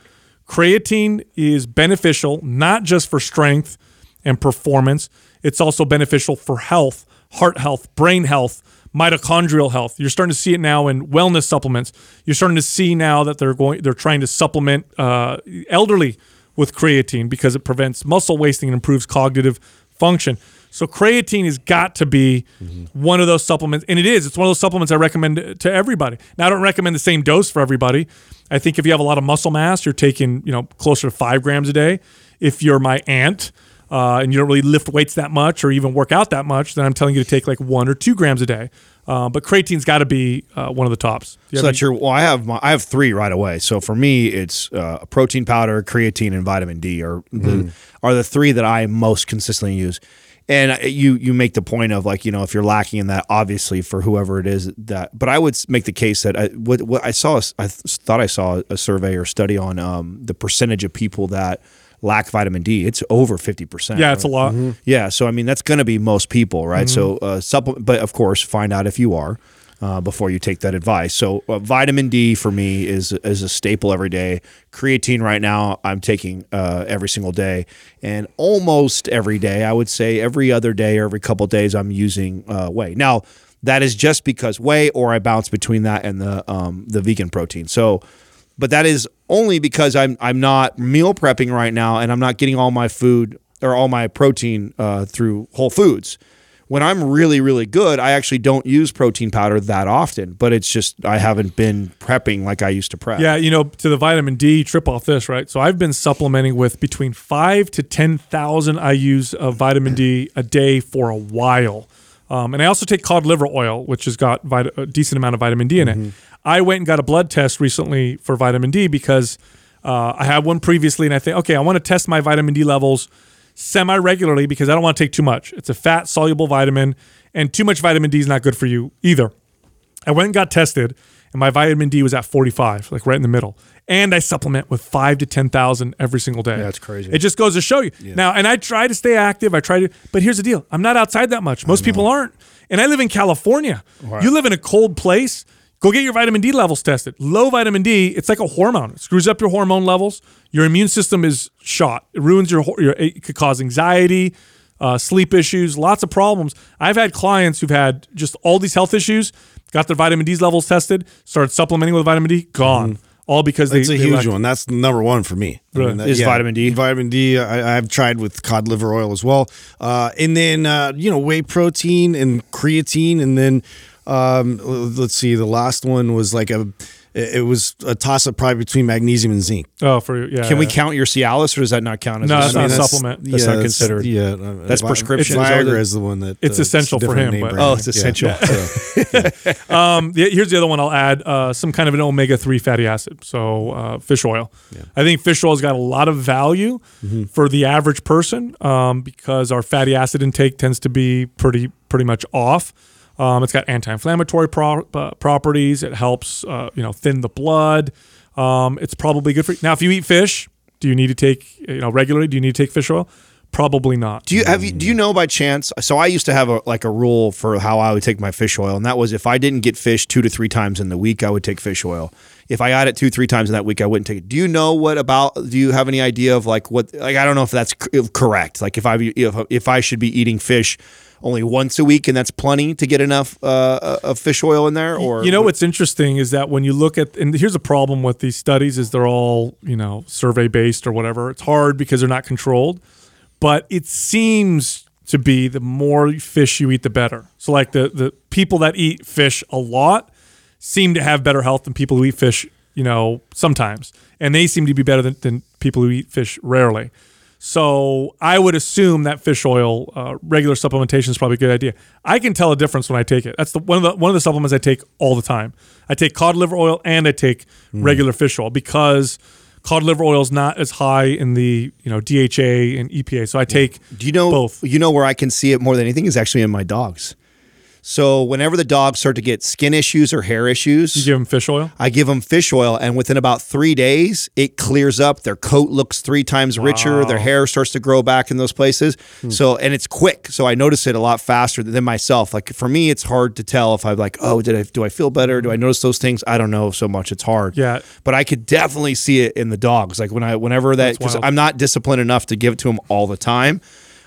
Creatine is beneficial not just for strength and performance, it's also beneficial for health, heart health, brain health, mitochondrial health. You're starting to see it now in wellness supplements. You're starting to see now that they're going they're trying to supplement uh, elderly with creatine because it prevents muscle wasting and improves cognitive function. So creatine has got to be one of those supplements, and it is. It's one of those supplements I recommend to everybody. Now I don't recommend the same dose for everybody. I think if you have a lot of muscle mass, you're taking you know closer to five grams a day. If you're my aunt uh, and you don't really lift weights that much or even work out that much, then I'm telling you to take like one or two grams a day. Uh, but creatine's got to be uh, one of the tops. Do you So have that's your. Well, I have my, I have three right away. So for me, it's uh, protein powder, creatine, and vitamin D are the Mm-hmm. are the three that I most consistently use. and you you make the point of like you know if you're lacking in that obviously for whoever it is that but i would make the case that I, what, what i saw i th- thought i saw a survey or study on um, the percentage of people that lack vitamin d it's over 50% Yeah, it's a lot. yeah, so I mean that's going to be most people, right? So Mm-hmm. uh, supplement, but of course, find out if you are uh, before you take that advice. So uh, vitamin D for me is is a staple every day. Creatine right now I'm taking uh, every single day, and almost every day I would say every other day or every couple days I'm using uh, whey. Now that is just because whey, or I bounce between that and the um, the vegan protein. So but that is only because I'm I'm not meal prepping right now, and I'm not getting all my food or all my protein uh, through Whole Foods. When I'm really really good, I actually don't use protein powder that often, but it's just I haven't been prepping like I used to prep. Yeah, you know, to the vitamin D, trip off this, right? So I've been supplementing with between five to ten thousand IU's of vitamin D a day for a while, um, and I also take cod liver oil, which has got vit- a decent amount of vitamin D in it. I went and got a blood test recently for vitamin D because uh, I had one previously, and I think, okay, I want to test my vitamin D levels semi regularly because I don't want to take too much. It's a fat soluble vitamin, and too much vitamin D is not good for you either. I went and got tested, and my vitamin D was at 45, like right in the middle. And I supplement with five to 10,000 every single day. that's crazy. It just goes to show you. Now, and I try to stay active. I try to, but here's the deal I'm not outside that much. Most people aren't. And I live in California. You live in a cold place. Go get your vitamin D levels tested. Low vitamin D, it's like a hormone. It screws up your hormone levels. Your immune system is shot. It ruins your, your it could cause anxiety, uh, sleep issues, lots of problems. I've had clients who've had just all these health issues, got their vitamin D levels tested, started supplementing with vitamin D, gone. All because they, It's a they huge lack- one. That's number one for me. I Really? that- Is vitamin D? Vitamin D. I, I've tried with cod liver oil as well, uh, and then uh, you know whey protein and creatine, and then um, let's see. The last one was like a. It it was a toss up probably between magnesium and zinc. Oh, for yeah. Can we count your Cialis, or does that not count as No, a that's not a supplement? supplement. That's not considered. Yeah, uh, That's Vi- prescription. Viagra Is the one that It's uh, essential a for him, but- Oh, it's essential. So, Um, the, here's the other one I'll add: uh, some kind of an omega-3 fatty acid, so uh, fish oil. I think fish oil's got a lot of value Mm-hmm. for the average person um, because our fatty acid intake tends to be pretty pretty much off. Um, it's got anti-inflammatory pro- uh, properties. It helps uh, you know thin the blood. Um, it's probably good for you. Now, if you eat fish, do you need to take you know regularly? Do you need to take fish oil? Probably not. Do you have you do you know by chance? So I used to have a like a rule for how I would take my fish oil, and that was if I didn't get fish two to three times in the week, I would take fish oil. If I got it two three times in that week, I wouldn't take it. Do you know what about? Do you have any idea of like what? Like I don't know if that's correct. Like if I if if I should be eating fish only once a week, and that's plenty to get enough uh, of fish oil in there, or you know what's interesting is that when you look at and here's a problem with these studies is they're all you know survey based or whatever. It's hard because they're not controlled but it seems to be the more fish you eat the better. So like the the people that eat fish a lot seem to have better health than people who eat fish you know sometimes. And they seem to be better than, than people who eat fish rarely so I would assume that fish oil, uh, regular supplementation is probably a good idea. I can tell a difference when I take it. That's the one of the one of the supplements I take all the time. I take cod liver oil and I take regular fish oil because cod liver oil is not as high in the you know DHA and EPA. So I take Do you know both. You know where I can see it more than anything is actually in my dogs. So whenever the dogs start to get skin issues or hair issues, You give them fish oil. I give them fish oil, and within about three days, it clears up. Their coat looks three times richer. Their hair starts to grow back in those places. Hmm. So, and it's quick. So I notice it a lot faster than myself. Like for me, it's hard to tell if I'm like, oh, did I do I feel better? Do I notice those things? I don't know so much. It's hard. Yeah. but I could definitely see it in the dogs. Like when I, whenever that, because. I'm not disciplined enough to give it to them all the time.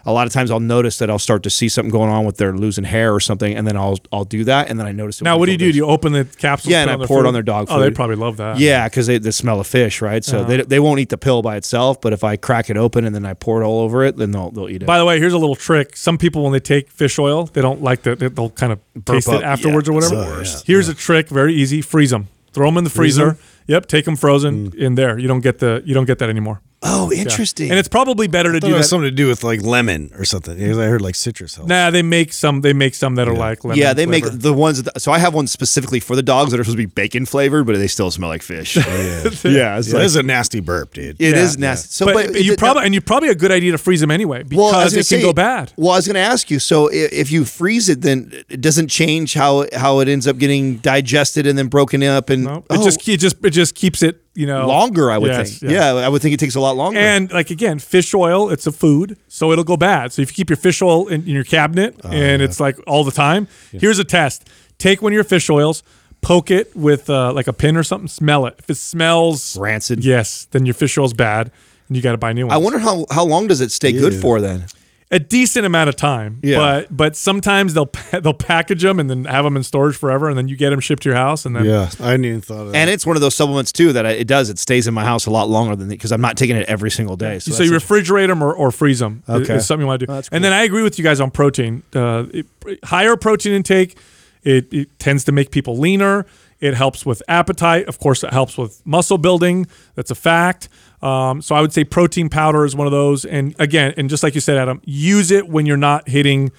A lot of times I'll notice that I'll start to see something going on with their losing hair or something, and then I'll I'll do that, and then I notice. it Now, what do you do? Do you open the capsules? Yeah, and I pour it on their dog Oh, they probably love that. Yeah, because they the smell of fish, right? So they, they won't eat the pill by itself, but if I crack it open and then I pour it all over it, then they'll they'll eat it. By the way, here's a little trick. Some people, when they take fish oil, they don't like the. they- They'll kind of taste up. it afterwards Yeah, or whatever. it's the worst. Here's a trick. Very easy. Freeze them. Throw them in the freezer. Yep. Take them frozen Mm. in there. You don't get the. You don't get that anymore. Oh, interesting. And it's probably better to do it has that. something to do with like lemon or something. Because I heard like citrus helps. Nah, they make some. They make some that are like lemon yeah, they flavor. make the ones. That, so I have one specifically for the dogs that are supposed to be bacon flavored, but they still smell like fish. Oh, yeah, yeah, it's Yeah, like, that is a nasty burp, dude. it is Yeah. nasty. So, but, but, you it- probably and you probably a good idea to freeze them anyway because well, I was it gonna can say- go bad. Well, I was going to ask you. So, i- if you freeze it, then it doesn't change how how it ends up getting digested and then broken up and No, it oh, just it just it just keeps it you know longer. I would Yes, think. yes. Yeah, I would think it takes a lot longer. And like again, fish oil, it's a food, so it'll go bad. So if you keep your fish oil in, in your cabinet Oh, and it's like all the time, here's a test: take one of your fish oils, poke it with uh, like a pin or something, smell it. If it smells Rancid. yes, then your fish oil's bad, and you got to buy new ones. I wonder how how long does it stay good for then? A decent amount of time. Yeah. But but sometimes they'll they'll package them and then have them in storage forever, and then you get them shipped to your house, and then Yeah, I hadn't even thought of that. And it's one of those supplements too that I, it does. It stays in my house a lot longer than because I'm not taking it every single day. So, So, you refrigerate them or, or freeze them. Okay. Is something you want to do. that's And then I agree with you guys on protein. Uh, it, higher protein intake, it, it tends to make people leaner. It helps with appetite. Of course, it helps with muscle building. That's a fact. Um, so I would say protein powder is one of those. And again, and just like you said, Adam, use it when you're not hitting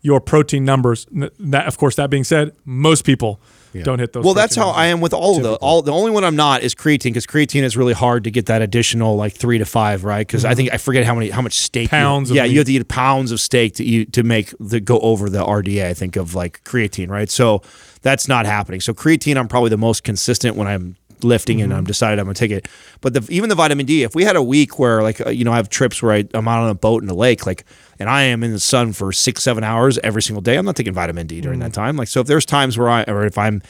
your protein numbers. That, of course, that being said, most people don't hit those. well, that's how numbers. I am with all of the all. The only one I'm not is creatine because creatine is really hard to get that additional like three to five, right? Because I think I forget how many how much steak you- Mm-hmm. Pounds of yeah, meat. you have to eat pounds of steak to eat to make the go over the RDA. I think of like creatine, right? So that's not happening. So creatine, I'm probably the most consistent when I'm lifting and I'm Mm-hmm. decided I'm gonna take it. But the, even the vitamin D, if we had a week where like uh, you know I have trips where I, I'm out on a boat in the lake, like and I am in the sun for six seven hours every single day, I'm not taking vitamin D during Mm. that time. Like so, if there's times where I or if I'm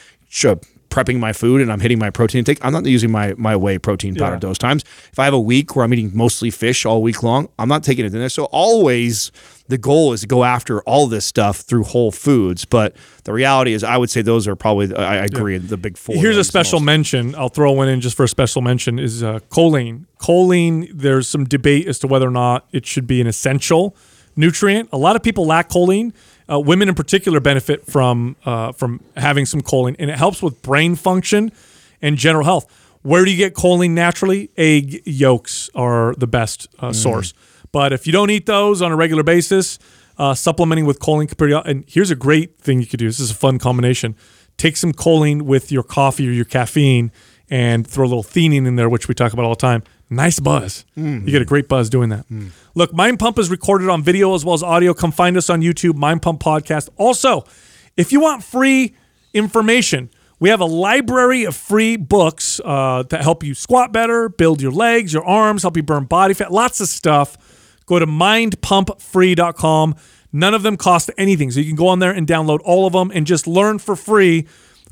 prepping my food and I'm hitting my protein intake, I'm not using my my whey protein powder Yeah. those times. If I have a week where I'm eating mostly fish all week long, I'm not taking it in there. So always the goal is to go after all this stuff through whole foods. But the reality is, I would say those are probably I, I agree the big four. Here's a special mention. I'll throw one in just for a special mention is uh, choline. Choline, there's some debate as to whether or not it should be an essential nutrient. A lot of people lack choline. Uh, women in particular benefit from uh, from having some choline, and it helps with brain function and general health. Where do you get choline naturally? Egg yolks are the best uh, source. But if you don't eat those on a regular basis, uh, supplementing with choline could pretty. And here's a great thing you could do. This is a fun combination. Take some choline with your coffee or your caffeine, and throw a little theanine in there, which we talk about all the time. Nice buzz. You get a great buzz doing that. Look, Mind Pump is recorded on video as well as audio. Come find us on YouTube, Mind Pump Podcast. Also, if you want free information, we have a library of free books uh, that help you squat better, build your legs, your arms, help you burn body fat, lots of stuff. Go to mindpumpfree.com. None of them cost anything. So you can go on there and download all of them and just learn for free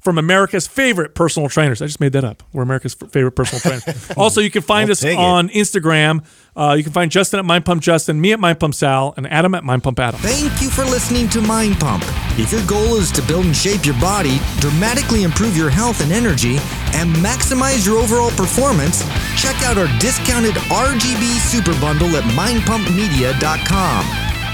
from America's favorite personal trainers. I just made that up. We're America's f- favorite personal trainers. also, you can find I'll us take it. on Instagram. Uh, you can find Justin at Mind Pump Justin, me at Mind Pump Sal, and Adam at Mind Pump Adam. Thank you for listening to Mind Pump. If your goal is to build and shape your body, dramatically improve your health and energy, and maximize your overall performance, check out our discounted RGB Super Bundle at mindpumpmedia.com.